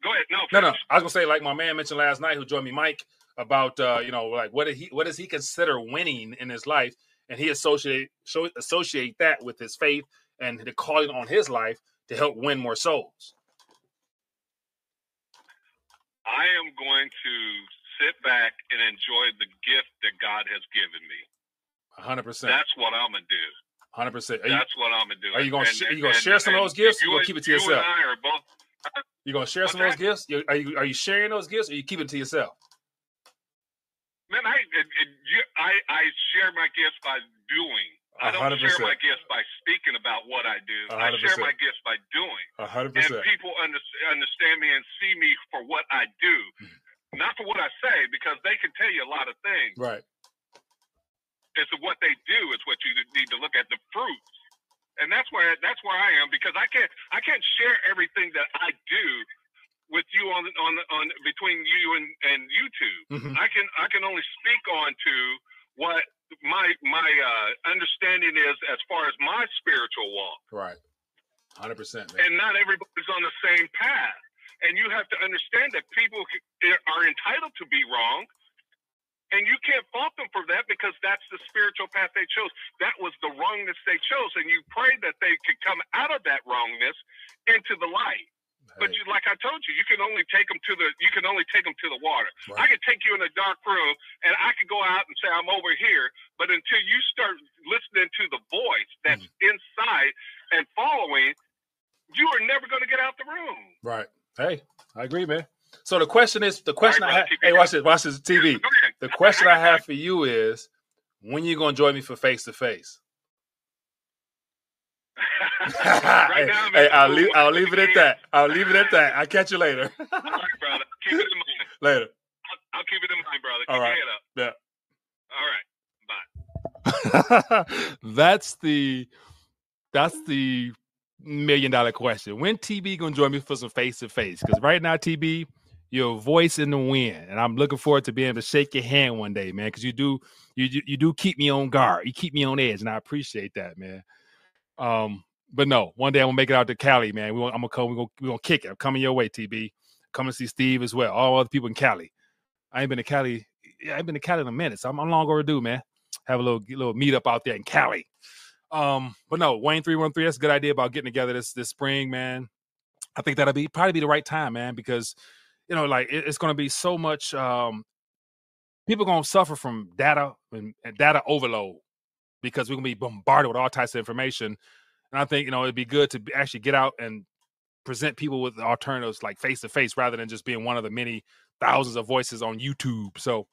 S5: Go ahead. No,
S1: no, no. I was gonna say, like my man mentioned last night, who joined me, Mike, about uh, you know, like what did he, what does he consider winning in his life, and he associate show, associate that with his faith and the calling on his life to help win more souls.
S5: I am going to sit back and enjoy the gift that God has given me.
S1: hundred percent.
S5: That's what I'm gonna do.
S1: Hundred percent.
S5: That's what I'm gonna do.
S1: Are you gonna sh- you gonna share some of those gifts? You, or keep it to
S5: you
S1: yourself.
S5: Are both.
S1: You gonna share some of those gifts? Are you are you sharing those gifts, or are you keep it to yourself?
S5: Man, I it, it, you, I I share my gifts by doing. I don't
S1: 100%.
S5: share my gifts by speaking about what I do. I share my gifts by doing.
S1: hundred
S5: And
S1: percent.
S5: people under, understand me and see me for what I do, not for what I say, because they can tell you a lot of things.
S1: Right.
S5: It's what they do is what you need to look at the fruits, and that's where that's where I am because I can't I can't share everything that I do with you on on on between you and and YouTube.
S1: Mhm.
S5: I can I can only speak on to what my my uh, understanding is as far as my spiritual walk
S1: Right. Hundred percent, man.
S5: and not everybody's on the same path. And you have to understand that people are entitled to be wrong, and you can't fault them for that because that's the spiritual path they chose. That was the wrongness they chose, and you pray that they could come out of that wrongness into the light. But you, like I told you, you can only take them to the you can only take them to the water. I
S1: right.
S5: could take you in a dark room, and I could go out and say I'm over here. But until you start listening to the voice that's
S1: Mm-hmm.
S5: inside and following, you are never going to get out the room.
S1: Right. Hey, I agree, man. So the question is, the question I have. Hey, watch this. Watch this TV. The question I <laughs> have for you is, when you gonna join me for face to face?
S5: Right now, I'm
S1: Hey, I'll leave. I'll leave it at that. I'll leave it at that. I'll catch you later. <laughs>
S5: All right, brother. Keep it in mind.
S1: later.
S5: I'll, I'll keep it in mind, brother. Keep
S1: All
S5: your up.
S1: Yeah.
S5: All right. Bye. <laughs>
S1: that's the that's the million dollar question. When TB gonna join me for some face to face? Because right now, TB, you're a voice in the wind, and I'm looking forward to being able to shake your hand one day, man. Because you do you you you do keep me on guard. You keep me on edge, and I appreciate that, man. Um, but no, one day I'm gonna make it out to Cali, man. We I'm gonna come. We gonna we gonna kick it. I'm coming your way, TB. Come and see Steve as well. All other people in Cali. I ain't been to Cali. Yeah, I ain't been to Cali in a minute, so I'm, I'm long overdue, man. Have a little little meet up out there in Cali. Um, but no, Wayne three one three. That's a good idea about getting together this this spring, man. I think that'll be probably be the right time, man, because you know, like it, it's to be so much. Um, people to suffer from data and data overload because we're going to be bombarded with all types of information. And I think you know it'd be good to actually get out and present people with alternatives like face to face rather than just being one of the many thousands of voices on YouTube. So,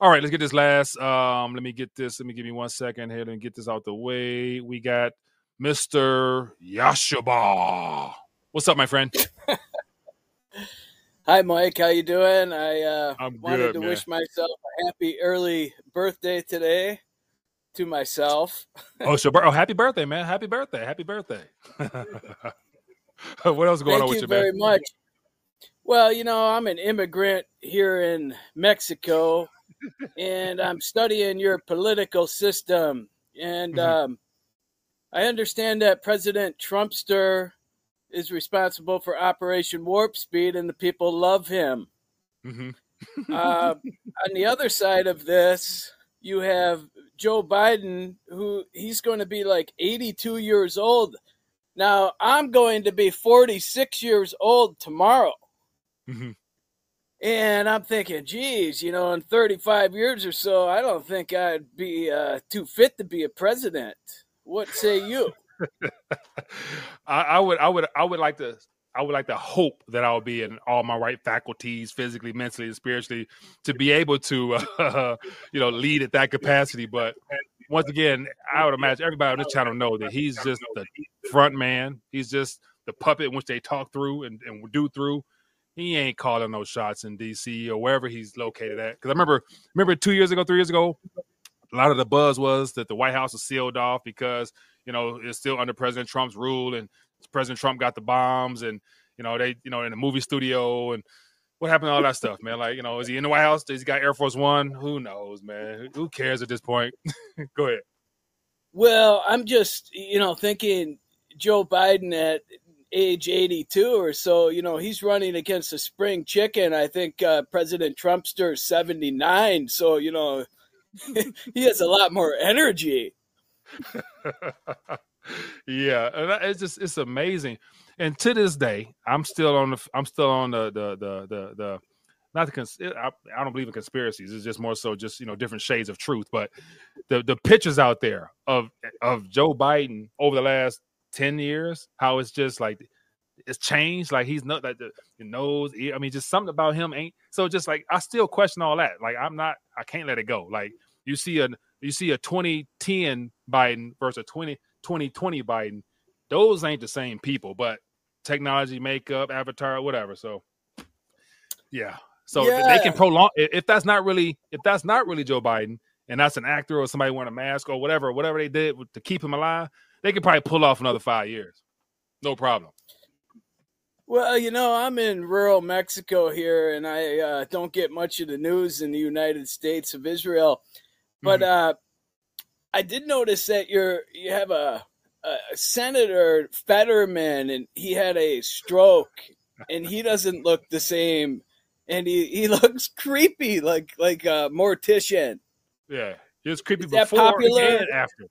S1: all right, let's get this last. Um, let me get this. Let me give me one second here and get this out the way. We got Mr. Yashaba. What's up, my friend? <laughs>
S6: Hi, Mike. How you doing? I uh, wanted
S1: good,
S6: to
S1: man.
S6: wish myself a happy early birthday today to myself.
S1: Oh, bir- oh, happy birthday, man! Happy birthday! Happy birthday! <laughs> what else is going
S6: Thank
S1: on with
S6: you
S1: you,
S6: very
S1: man?
S6: much. Well, you know, I'm an immigrant here in Mexico, and I'm studying your political system. And
S1: Mhm.
S6: um, I understand that President Trumpster is responsible for Operation Warp Speed, and the people love him.
S1: hmm
S6: uh, <laughs> on the other side of this, you have Joe Biden, who he's going to be like 82 years old. Now, I'm going to be 46 years old tomorrow.
S1: hmm
S6: And I'm thinking, geez, you know, in 35 years or so, I don't think I'd be uh, too fit to be a president. What say you? <laughs>
S1: I, I would, I would, I would like to, I would like to hope that I will be in all my right faculties, physically, mentally, and spiritually, to be able to, uh, <laughs> you know, lead at that capacity. But once again, I would imagine everybody on this channel know that he's just the front man. He's just the puppet which they talk through and, and do through. He ain't calling no shots in DC or wherever he's located at. Because I remember, remember two years ago, three years ago, a lot of the buzz was that the White House was sealed off because you know it's still under President Trump's rule, and President Trump got the bombs, and you know they, you know, in the movie studio, and what happened to all that stuff, man? Like, you know, is he in the White House? Does he got Air Force One? Who knows, man? Who cares at this point? <laughs> Go ahead.
S6: Well, I'm just, you know, thinking Joe Biden at age 82 or so, you know, he's running against a spring chicken. I think uh, President Trumpster 79. So, you know, <laughs> he has a lot more energy. <laughs>
S1: yeah, and it's just it's amazing. And to this day, I'm still on the I'm still on the the the the, the not the cons- eh, I, I don't believe in conspiracies. It's just more so just you know different shades of truth. But the the pictures out there of of Joe Biden over the last ten years, how it's just like it's changed. Like he's not like the, the nose. I mean, just something about him ain't. So just like I still question all that. Like I'm not. I can't let it go. Like you see a you see a 2010 Biden versus a 20 2020 Biden. Those ain't the same people, but technology, makeup, avatar, whatever. So yeah. So yeah. they can prolong if that's not really if that's not really Joe Biden and that's an actor or somebody wearing a mask or whatever, whatever they did to keep him alive, they could probably pull off another five years. No problem.
S6: Well, you know, I'm in rural Mexico here, and I uh, don't get much of the news in the United States of Israel. But mm-hmm. uh, I did notice that you're you have a, a Senator Fetterman, and he had a stroke, and he doesn't look the same, and he, he <laughs> looks creepy, like like a mortician.
S1: Yeah, he was creepy Is before and after.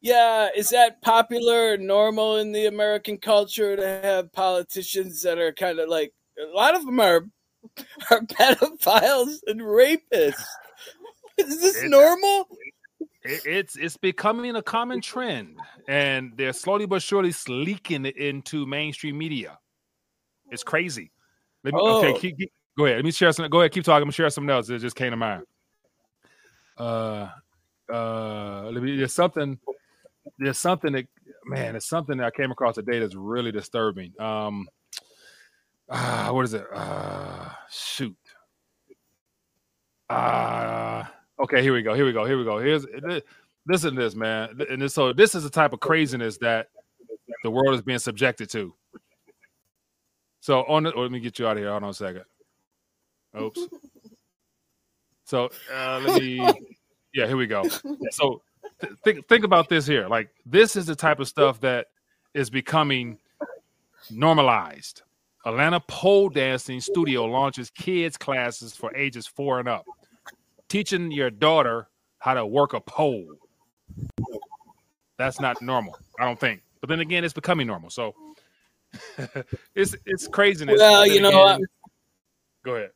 S6: Yeah, is that popular, normal in the American culture to have politicians that are kind of like a lot of them are <laughs> are pedophiles and rapists? Is this it's, normal?
S1: It, it's it's becoming a common trend, and they're slowly but surely leaking it into mainstream media. It's crazy. Me, oh. Okay, keep, keep, go ahead. Let me share some. Go ahead, keep talking. I'm gonna share something else that just came to mind. Uh, uh, let me. There's something there's something that man, it's something that I came across today that's really disturbing. Um, uh, what is it? Uh, shoot. Uh, okay, here we go. Here we go. Here we go. Here's listen to this, man. And this, so this is the type of craziness that the world is being subjected to. So on the, oh, let me get you out of here. Hold on a second. Oops. So uh, let me. Yeah, here we go. So think think about this here. Like this is the type of stuff that is becoming normalized. Atlanta pole dancing studio launches kids classes for ages four and up, teaching your daughter how to work a pole. That's not normal, I don't think. But then again, it's becoming normal. So <laughs> it's it's craziness.
S6: Well, you know, again,
S1: go ahead.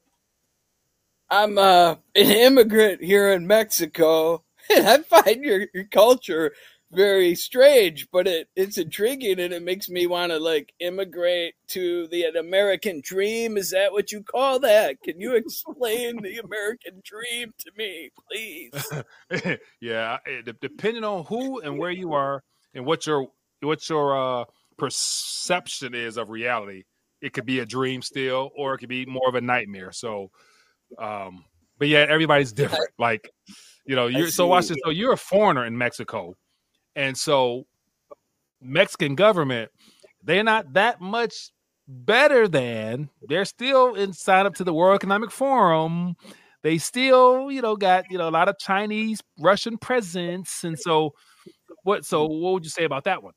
S6: I'm uh, an immigrant here in Mexico, and <laughs> I find your, your culture very strange, but it, it's intriguing and it makes me want to like immigrate to the American dream. Is that what you call that? Can you explain the American dream to me, please? <laughs>
S1: yeah, depending on who and where you are and what your what your uh, perception is of reality, it could be a dream still, or it could be more of a nightmare. So, um, but yeah, everybody's different. Like you know, you're so watch this. So you're a foreigner in Mexico, and so Mexican government, they're not that much better than they're still in sign up to the World Economic Forum. They still, you know, got you know a lot of Chinese, Russian presence, and so what? So what would you say about that one?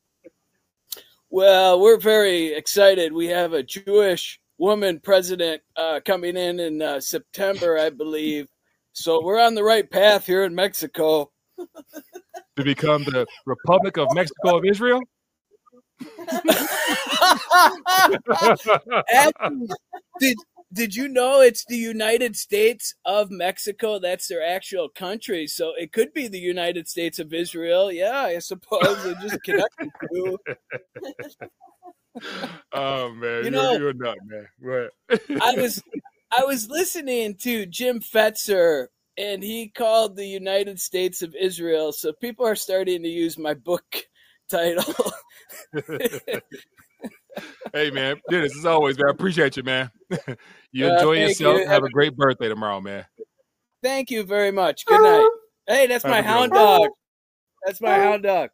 S6: Well, we're very excited. We have a Jewish woman president uh, coming in in uh, September, I believe. So we're on the right path here in Mexico.
S1: To become the Republic of Mexico of Israel? <laughs>
S6: did did you know it's the United States of Mexico? That's their actual country. So it could be the United States of Israel. Yeah, I suppose they just connected to. <laughs>
S1: oh man, you know, you're, you're nut, man.
S6: I was I was listening to Jim Fetzer and he called the United States of Israel. So people are starting to use my book <laughs> title. <laughs>
S1: hey man, Dennis, as always, man, I appreciate you, man. <laughs> you uh, enjoy yourself. You. Have a great birthday tomorrow, man.
S6: Thank you very much. Good night. Hey, that's my hound dog. That's my hound dog.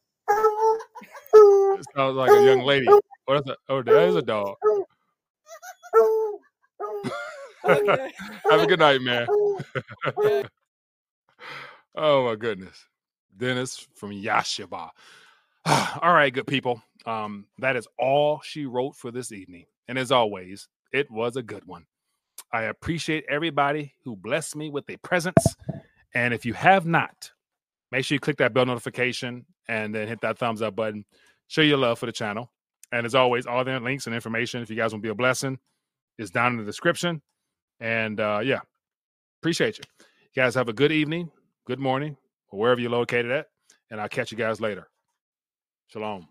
S1: sounds like a young lady. What is that? Oh, that is a dog. Okay. Have a good night, man. <laughs> <laughs> oh my goodness. Dennis from Yashiba. <sighs> all right, good people. Um, that is all she wrote for this evening. And as always, it was a good one. I appreciate everybody who blessed me with a presence. And if you have not, make sure you click that bell notification and then hit that thumbs up button. Show your love for the channel. And as always, all the links and information, if you guys want to be a blessing, is down in the description. And uh, yeah, appreciate you. You guys have a good evening, good morning, or wherever you're located at. And I'll catch you guys later. Shalom.